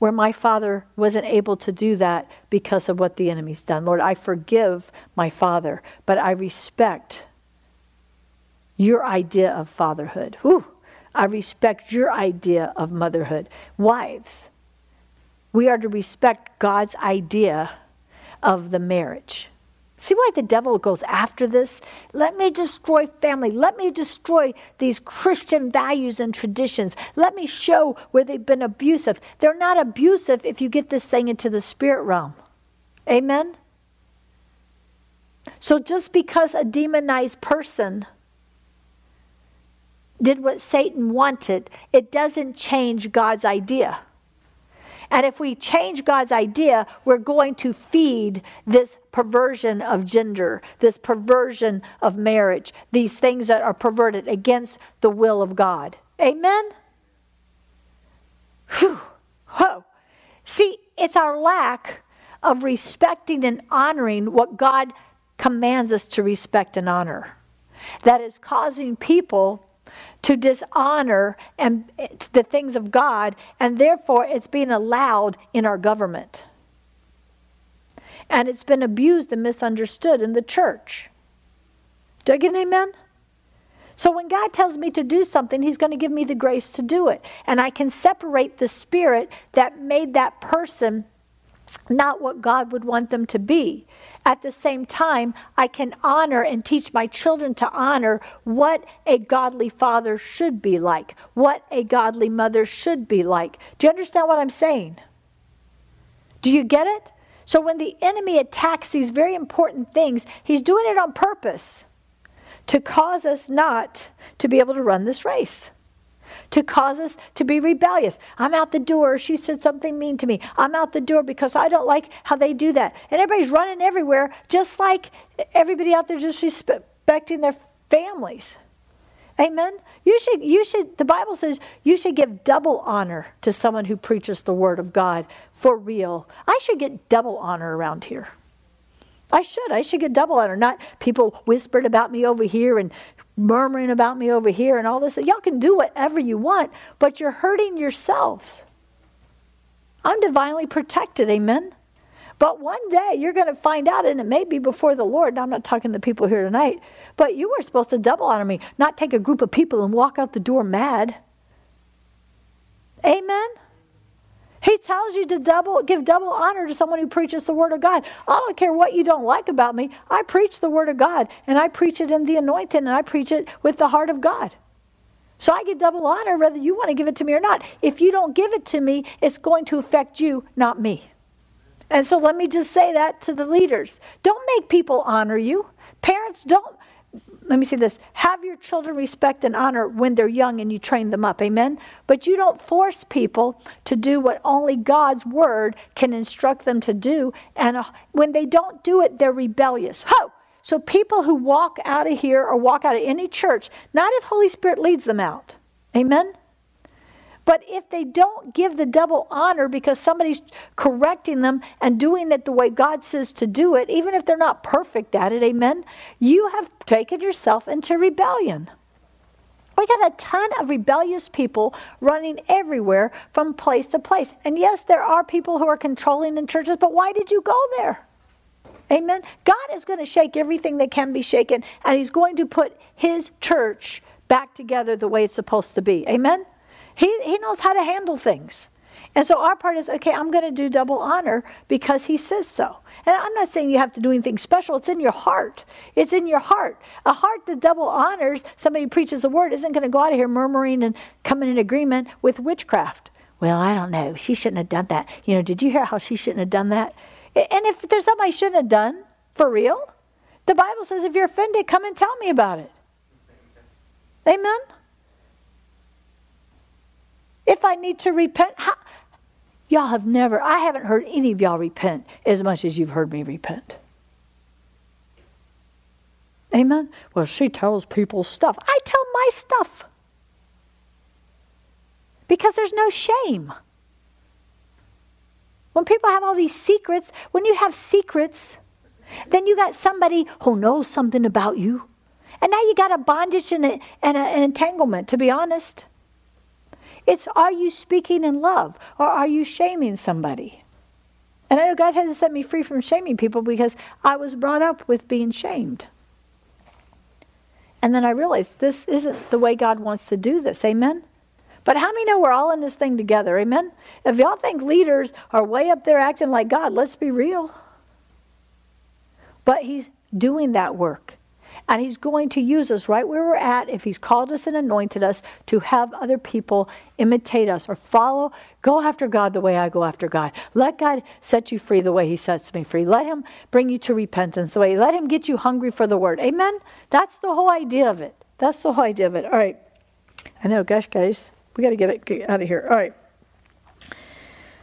Speaker 1: where my father wasn't able to do that because of what the enemy's done. Lord, I forgive my father, but I respect your idea of fatherhood. Whew. I respect your idea of motherhood. Wives, we are to respect God's idea of the marriage. See why the devil goes after this? Let me destroy family. Let me destroy these Christian values and traditions. Let me show where they've been abusive. They're not abusive if you get this thing into the spirit realm. Amen? So just because a demonized person did what Satan wanted, it doesn't change God's idea. And if we change God's idea, we're going to feed this perversion of gender, this perversion of marriage, these things that are perverted against the will of God. Amen? Whew. Whoa. See, it's our lack of respecting and honoring what God commands us to respect and honor that is causing people to dishonor and the things of God, and therefore it's being allowed in our government. And it's been abused and misunderstood in the church. Do I get an amen? So when God tells me to do something, He's going to give me the grace to do it. And I can separate the spirit that made that person not what God would want them to be. At the same time, I can honor and teach my children to honor what a godly father should be like, what a godly mother should be like. Do you understand what I'm saying? Do you get it? So when the enemy attacks these very important things, he's doing it on purpose to cause us not to be able to run this race to cause us to be rebellious. I'm out the door. She said something mean to me. I'm out the door because I don't like how they do that. And everybody's running everywhere, just like everybody out there disrespecting their families. Amen. You should, you should, the Bible says you should give double honor to someone who preaches the word of God for real. I should get double honor around here. I should. I should get double honor, not people whispered about me over here and murmuring about me over here and all this. Y'all can do whatever you want, but you're hurting yourselves. I'm divinely protected, amen? But one day you're going to find out, and it may be before the Lord. Now, I'm not talking to people here tonight, but you were supposed to double honor me, not take a group of people and walk out the door mad. Amen? He tells you to double give double honor to someone who preaches the word of God. I don't care what you don't like about me. I preach the word of God and I preach it in the anointing and I preach it with the heart of God. So I get double honor whether you want to give it to me or not. If you don't give it to me, it's going to affect you, not me. And so let me just say that to the leaders. Don't make people honor you. Parents, don't let me say this. Have your children respect and honor when they're young and you train them up. Amen? But you don't force people to do what only god's word can instruct them to do. And uh, when they don't do it they're rebellious. Ho! So people who walk out of here or walk out of any church not if holy spirit leads them out. Amen but if they don't give the double honor because somebody's correcting them and doing it the way God says to do it, even if they're not perfect at it, amen, you have taken yourself into rebellion. We got a ton of rebellious people running everywhere from place to place. And yes, there are people who are controlling in churches, but why did you go there? Amen. God is going to shake everything that can be shaken, and He's going to put His church back together the way it's supposed to be. Amen. He, he knows how to handle things. And so our part is okay, I'm going to do double honor because he says so. And I'm not saying you have to do anything special. It's in your heart. It's in your heart. A heart that double honors somebody preaches the word isn't going to go out of here murmuring and coming in agreement with witchcraft. Well, I don't know. She shouldn't have done that. You know, did you hear how she shouldn't have done that? And if there's something I shouldn't have done, for real, the Bible says if you're offended, come and tell me about it. Amen? If I need to repent, how, y'all have never, I haven't heard any of y'all repent as much as you've heard me repent. Amen? Well, she tells people stuff. I tell my stuff. Because there's no shame. When people have all these secrets, when you have secrets, then you got somebody who knows something about you. And now you got a bondage and, a, and a, an entanglement, to be honest. It's are you speaking in love or are you shaming somebody? And I know God has to set me free from shaming people because I was brought up with being shamed. And then I realized this isn't the way God wants to do this. Amen? But how many know we're all in this thing together? Amen? If y'all think leaders are way up there acting like God, let's be real. But He's doing that work. And He's going to use us right where we're at, if He's called us and anointed us, to have other people imitate us or follow. Go after God the way I go after God. Let God set you free the way He sets me free. Let Him bring you to repentance the way. Let Him get you hungry for the Word. Amen? That's the whole idea of it. That's the whole idea of it. All right. I know, gosh, guys, we got to get it out of here. All right.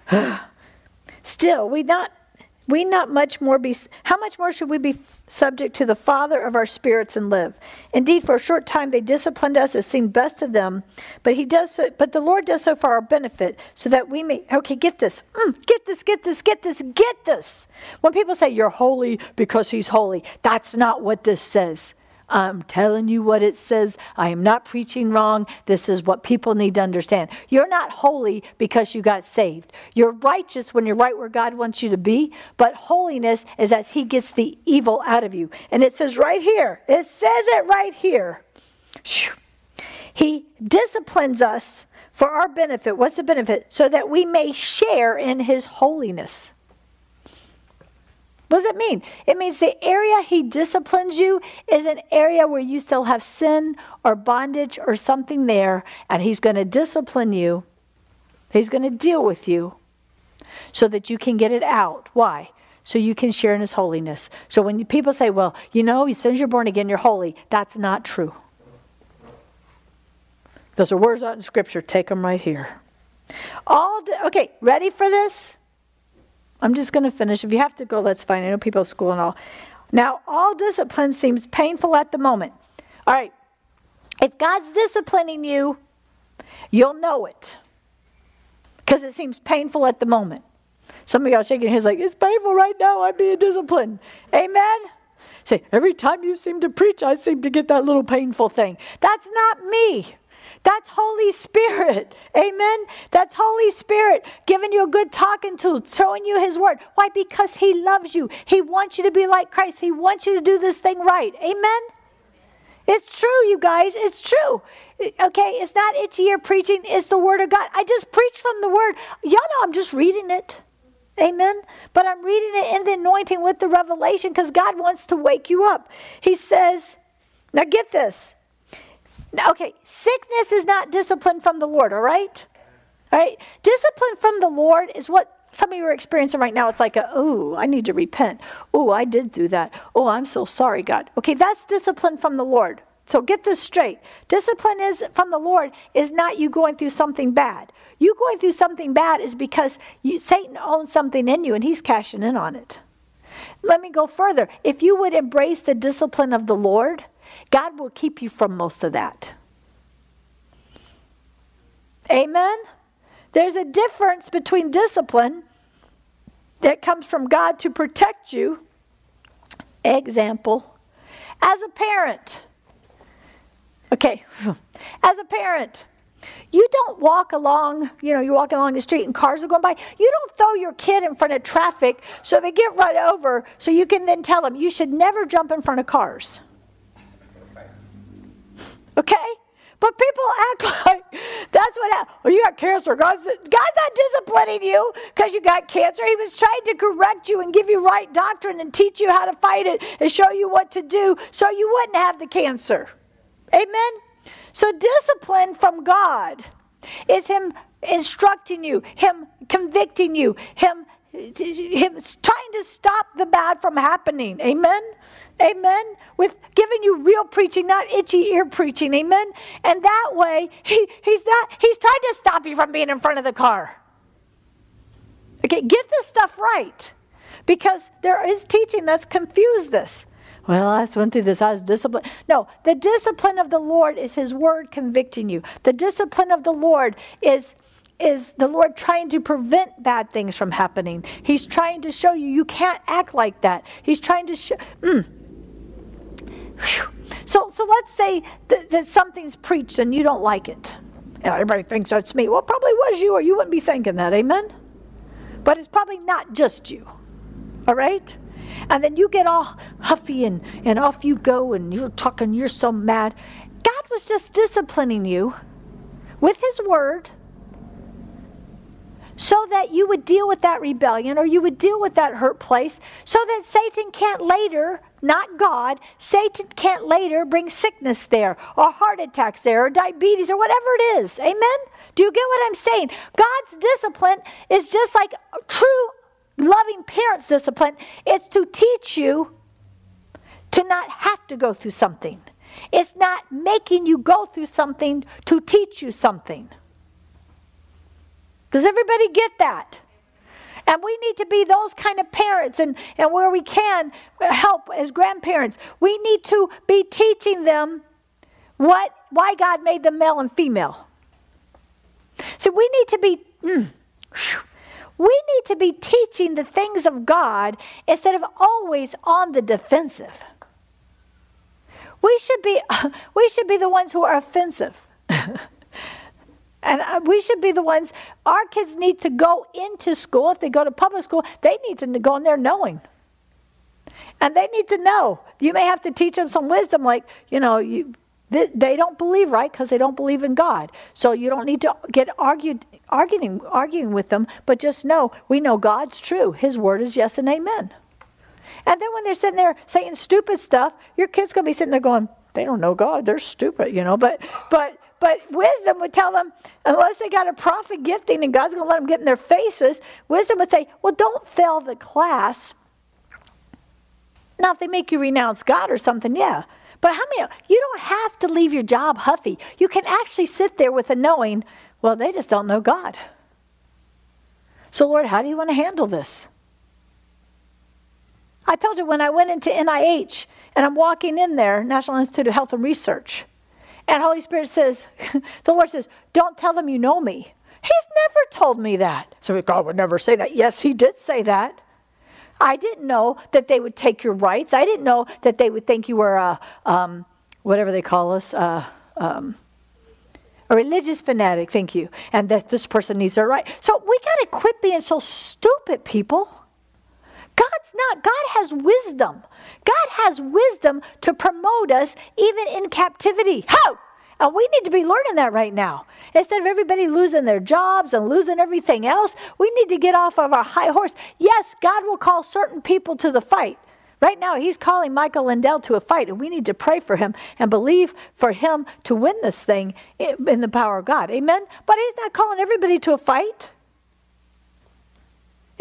Speaker 1: [sighs] Still, we not we not much more be how much more should we be subject to the father of our spirits and live? Indeed for a short time they disciplined us as seemed best to them but he does so but the lord does so for our benefit so that we may okay get this mm, get this get this get this get this. When people say you're holy because he's holy that's not what this says I'm telling you what it says. I am not preaching wrong. This is what people need to understand. You're not holy because you got saved. You're righteous when you're right where God wants you to be, but holiness is as He gets the evil out of you. And it says right here, it says it right here. He disciplines us for our benefit. What's the benefit? So that we may share in His holiness. What does it mean? It means the area he disciplines you is an area where you still have sin or bondage or something there, and he's going to discipline you. He's going to deal with you so that you can get it out. Why? So you can share in his holiness. So when people say, well, you know, as soon as you're born again, you're holy, that's not true. Those are words out in Scripture. Take them right here. All okay, ready for this? I'm just going to finish. If you have to go, that's fine. I know people have school and all. Now, all discipline seems painful at the moment. All right. If God's disciplining you, you'll know it because it seems painful at the moment. Some of y'all shaking your heads like, it's painful right now. I'm being disciplined. Amen? Say, every time you seem to preach, I seem to get that little painful thing. That's not me. That's Holy Spirit. [laughs] Amen. That's Holy Spirit giving you a good talking to, showing you His word. Why? Because He loves you. He wants you to be like Christ. He wants you to do this thing right. Amen. It's true, you guys. It's true. Okay, it's not itchy ear preaching, it's the Word of God. I just preach from the Word. Y'all know I'm just reading it. Amen. But I'm reading it in the anointing with the revelation because God wants to wake you up. He says, now get this. Okay, sickness is not discipline from the Lord, all right? All right? Discipline from the Lord is what some of you are experiencing right now. It's like, oh, I need to repent. Oh, I did do that. Oh, I'm so sorry, God. Okay, that's discipline from the Lord. So get this straight. Discipline is from the Lord is not you going through something bad. You going through something bad is because you, Satan owns something in you and he's cashing in on it. Let me go further. If you would embrace the discipline of the Lord, God will keep you from most of that. Amen? There's a difference between discipline that comes from God to protect you. Example, as a parent. Okay, [laughs] as a parent, you don't walk along, you know, you're walking along the street and cars are going by. You don't throw your kid in front of traffic so they get run over so you can then tell them you should never jump in front of cars. Okay? But people act [laughs] like that's what happened. Well, oh, you got cancer. God's, God's not disciplining you because you got cancer. He was trying to correct you and give you right doctrine and teach you how to fight it and show you what to do so you wouldn't have the cancer. Amen? So, discipline from God is Him instructing you, Him convicting you, Him, him trying to stop the bad from happening. Amen? Amen. With giving you real preaching, not itchy ear preaching. Amen. And that way, he, he's not, he's trying to stop you from being in front of the car. Okay, get this stuff right. Because there is teaching that's confused this. Well, I went through this. I was disciplined. No, the discipline of the Lord is His word convicting you. The discipline of the Lord is is the Lord trying to prevent bad things from happening. He's trying to show you you can't act like that. He's trying to show. Mm, so, so let's say that, that something's preached and you don't like it. Everybody thinks that's me. Well, probably was you, or you wouldn't be thinking that. Amen? But it's probably not just you. All right? And then you get all huffy and, and off you go and you're talking, you're so mad. God was just disciplining you with His word so that you would deal with that rebellion or you would deal with that hurt place so that Satan can't later, not God, Satan can't later bring sickness there or heart attacks there or diabetes or whatever it is. Amen? Do you get what I'm saying? God's discipline is just like true loving parents' discipline. It's to teach you to not have to go through something. It's not making you go through something to teach you something. Does everybody get that? And we need to be those kind of parents, and, and where we can help as grandparents, we need to be teaching them what why God made them male and female. So we need to be mm, we need to be teaching the things of God instead of always on the defensive. We should be [laughs] we should be the ones who are offensive. [laughs] And uh, we should be the ones, our kids need to go into school. If they go to public school, they need to go in there knowing. And they need to know. You may have to teach them some wisdom, like, you know, you, they don't believe right because they don't believe in God. So you don't need to get argued, arguing, arguing with them, but just know we know God's true. His word is yes and amen. And then when they're sitting there saying stupid stuff, your kid's to be sitting there going, they don't know God. They're stupid, you know. But, but but wisdom would tell them, unless they got a prophet gifting and God's going to let them get in their faces, wisdom would say, well, don't fail the class. Now, if they make you renounce God or something, yeah. But how many, you don't have to leave your job huffy. You can actually sit there with a knowing, well, they just don't know God. So, Lord, how do you want to handle this? I told you when I went into NIH and I'm walking in there, National Institute of Health and Research, and Holy Spirit says, [laughs] the Lord says, don't tell them you know me. He's never told me that. So God would never say that. Yes, he did say that. I didn't know that they would take your rights. I didn't know that they would think you were a, um, whatever they call us, um, a religious fanatic, thank you, and that this person needs their right. So we got to quit being so stupid, people. God's not. God has wisdom. God has wisdom to promote us even in captivity. How? And we need to be learning that right now. Instead of everybody losing their jobs and losing everything else, we need to get off of our high horse. Yes, God will call certain people to the fight. Right now, He's calling Michael Lindell to a fight, and we need to pray for him and believe for him to win this thing in the power of God. Amen? But He's not calling everybody to a fight.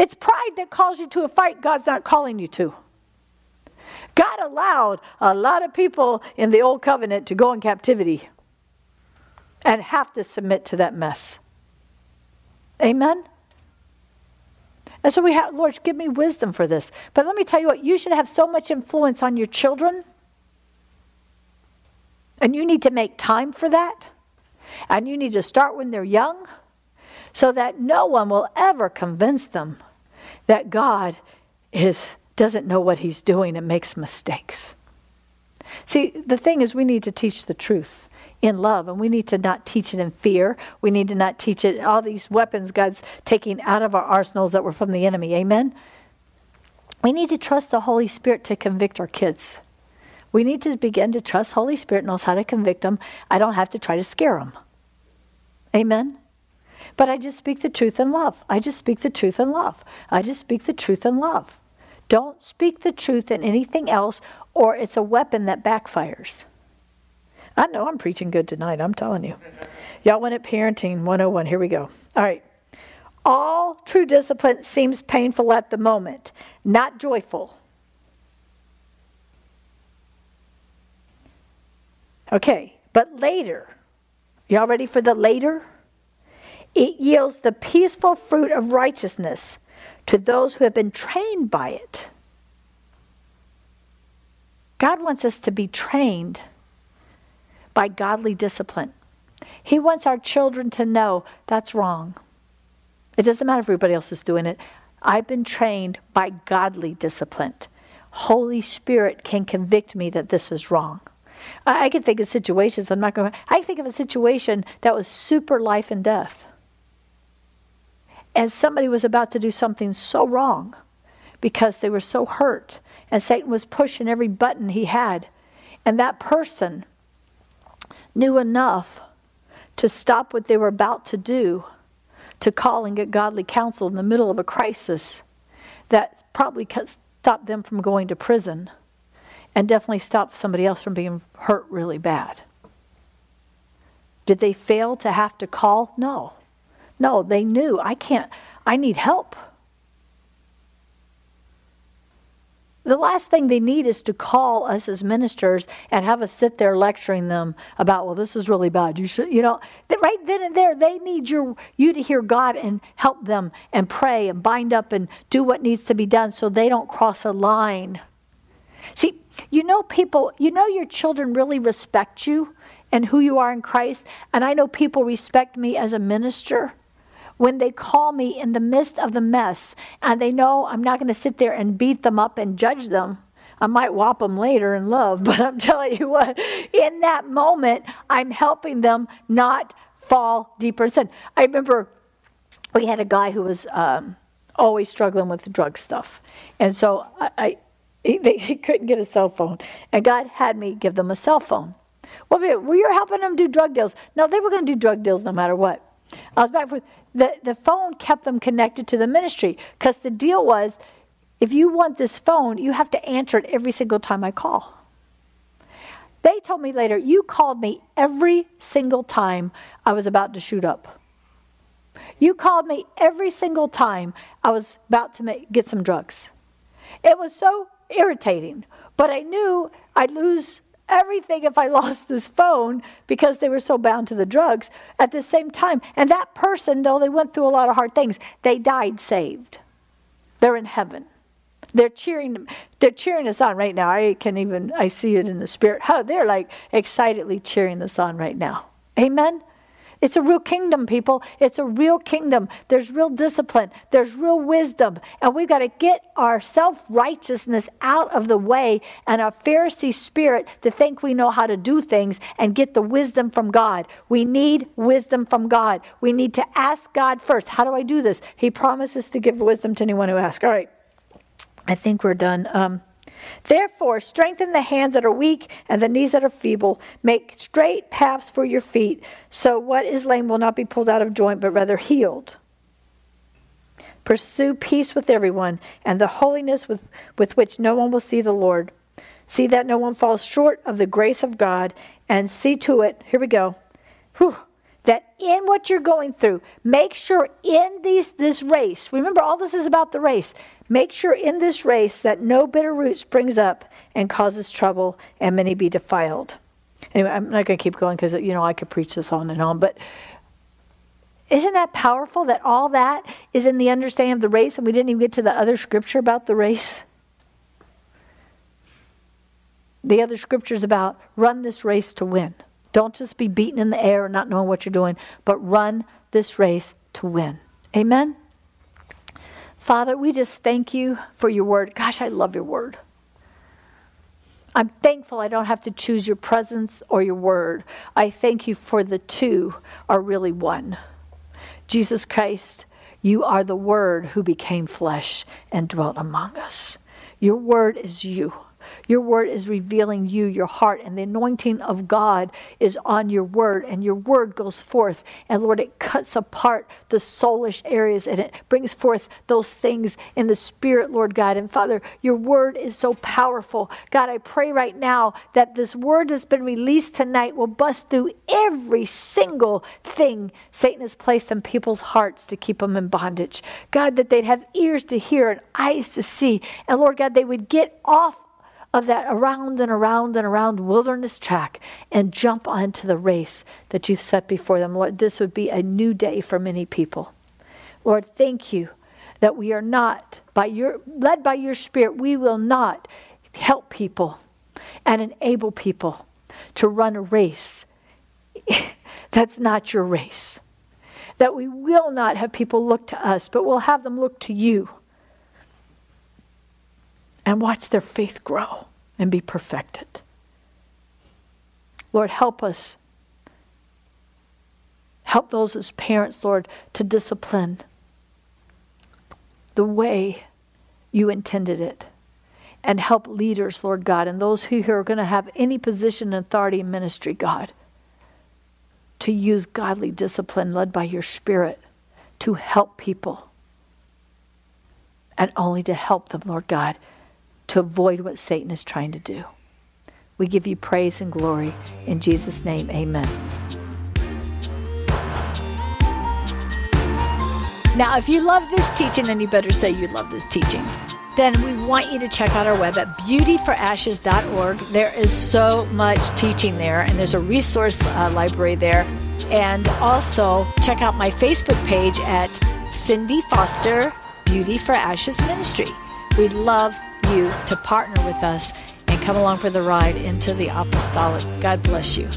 Speaker 1: It's pride that calls you to a fight God's not calling you to. God allowed a lot of people in the old covenant to go in captivity and have to submit to that mess. Amen? And so we have, Lord, give me wisdom for this. But let me tell you what, you should have so much influence on your children. And you need to make time for that. And you need to start when they're young so that no one will ever convince them that God is doesn't know what he's doing and makes mistakes. See, the thing is we need to teach the truth in love and we need to not teach it in fear. We need to not teach it all these weapons God's taking out of our arsenals that were from the enemy. Amen. We need to trust the Holy Spirit to convict our kids. We need to begin to trust Holy Spirit knows how to convict them. I don't have to try to scare them. Amen. But I just speak the truth in love. I just speak the truth in love. I just speak the truth in love. Don't speak the truth in anything else, or it's a weapon that backfires. I know I'm preaching good tonight, I'm telling you. Y'all went at Parenting 101. Here we go. All right. All true discipline seems painful at the moment, not joyful. Okay, but later, y'all ready for the later? It yields the peaceful fruit of righteousness to those who have been trained by it. God wants us to be trained by godly discipline. He wants our children to know that's wrong. It doesn't matter if everybody else is doing it. I've been trained by godly discipline. Holy Spirit can convict me that this is wrong. I, I can think of situations, I'm not going I think of a situation that was super life and death and somebody was about to do something so wrong because they were so hurt and Satan was pushing every button he had and that person knew enough to stop what they were about to do to call and get godly counsel in the middle of a crisis that probably stopped them from going to prison and definitely stopped somebody else from being hurt really bad. Did they fail to have to call? No. No, they knew I can't, I need help. The last thing they need is to call us as ministers and have us sit there lecturing them about, well, this is really bad. You should, you know, right then and there, they need your you to hear God and help them and pray and bind up and do what needs to be done so they don't cross a line. See, you know, people, you know, your children really respect you and who you are in Christ. And I know people respect me as a minister when they call me in the midst of the mess and they know I'm not going to sit there and beat them up and judge them. I might whop them later in love, [laughs] but I'm telling you what, in that moment, I'm helping them not fall deeper in sin. I remember we had a guy who was um, always struggling with drug stuff. And so I, I he, they, he couldn't get a cell phone. And God had me give them a cell phone. Well, we were helping them do drug deals. No, they were going to do drug deals no matter what. I was back for the, the phone kept them connected to the ministry because the deal was if you want this phone, you have to answer it every single time I call. They told me later, you called me every single time I was about to shoot up. You called me every single time I was about to make, get some drugs. It was so irritating, but I knew I'd lose everything if I lost this phone because they were so bound to the drugs at the same time. And that person, though they went through a lot of hard things, they died saved. They're in heaven. They're cheering them. they're cheering us on right now. I can even I see it in the spirit. How they're like excitedly cheering us on right now. Amen. It's a real kingdom, people. It's a real kingdom. There's real discipline, there's real wisdom. And we've got to get our self righteousness out of the way and our Pharisee spirit to think we know how to do things and get the wisdom from God. We need wisdom from God. We need to ask God first. How do I do this? He promises to give wisdom to anyone who asks. All right. I think we're done. Um, Therefore, strengthen the hands that are weak and the knees that are feeble. Make straight paths for your feet, so what is lame will not be pulled out of joint, but rather healed. Pursue peace with everyone and the holiness with, with which no one will see the Lord. See that no one falls short of the grace of God, and see to it, here we go, whew, that in what you're going through, make sure in these, this race, remember all this is about the race, Make sure in this race that no bitter root springs up and causes trouble, and many be defiled. Anyway, I'm not going to keep going because, you know, I could preach this on and on, but isn't that powerful that all that is in the understanding of the race and we didn't even get to the other scripture about the race? The other scriptures about run this race to win. Don't just be beaten in the air and not knowing what you're doing, but run this race to win. Amen? Father, we just thank you for your word. Gosh, I love your word. I'm thankful I don't have to choose your presence or your word. I thank you for the two are really one. Jesus Christ, you are the word who became flesh and dwelt among us. Your word is you. Your word is revealing you, your heart, and the anointing of God is on your word, and your word goes forth. And Lord, it cuts apart the soulish areas and it brings forth those things in the spirit, Lord God. And Father, your word is so powerful. God, I pray right now that this word that's been released tonight will bust through every single thing Satan has placed in people's hearts to keep them in bondage. God, that they'd have ears to hear and eyes to see. And Lord God, they would get off of that around and around and around wilderness track and jump onto the race that you've set before them. Lord, this would be a new day for many people. Lord, thank you that we are not by your led by your spirit, we will not help people and enable people to run a race [laughs] that's not your race. That we will not have people look to us, but we'll have them look to you and watch their faith grow and be perfected. Lord, help us. Help those as parents, Lord, to discipline the way you intended it. And help leaders, Lord God, and those who are going to have any position and authority in ministry, God, to use godly discipline led by your Spirit to help people and only to help them, Lord God, to avoid what Satan is trying to do. We give you praise and glory. In Jesus' name, amen. Now, if you love this teaching, and you better say you love this teaching, then we want you to check out our web at beautyforashes.org. There is so much teaching there, and there's a resource uh, library there. And also check out my Facebook page at Cindy Foster Beauty for Ashes Ministry. We'd love you to partner with us and come along for the ride into the apostolic. God bless you.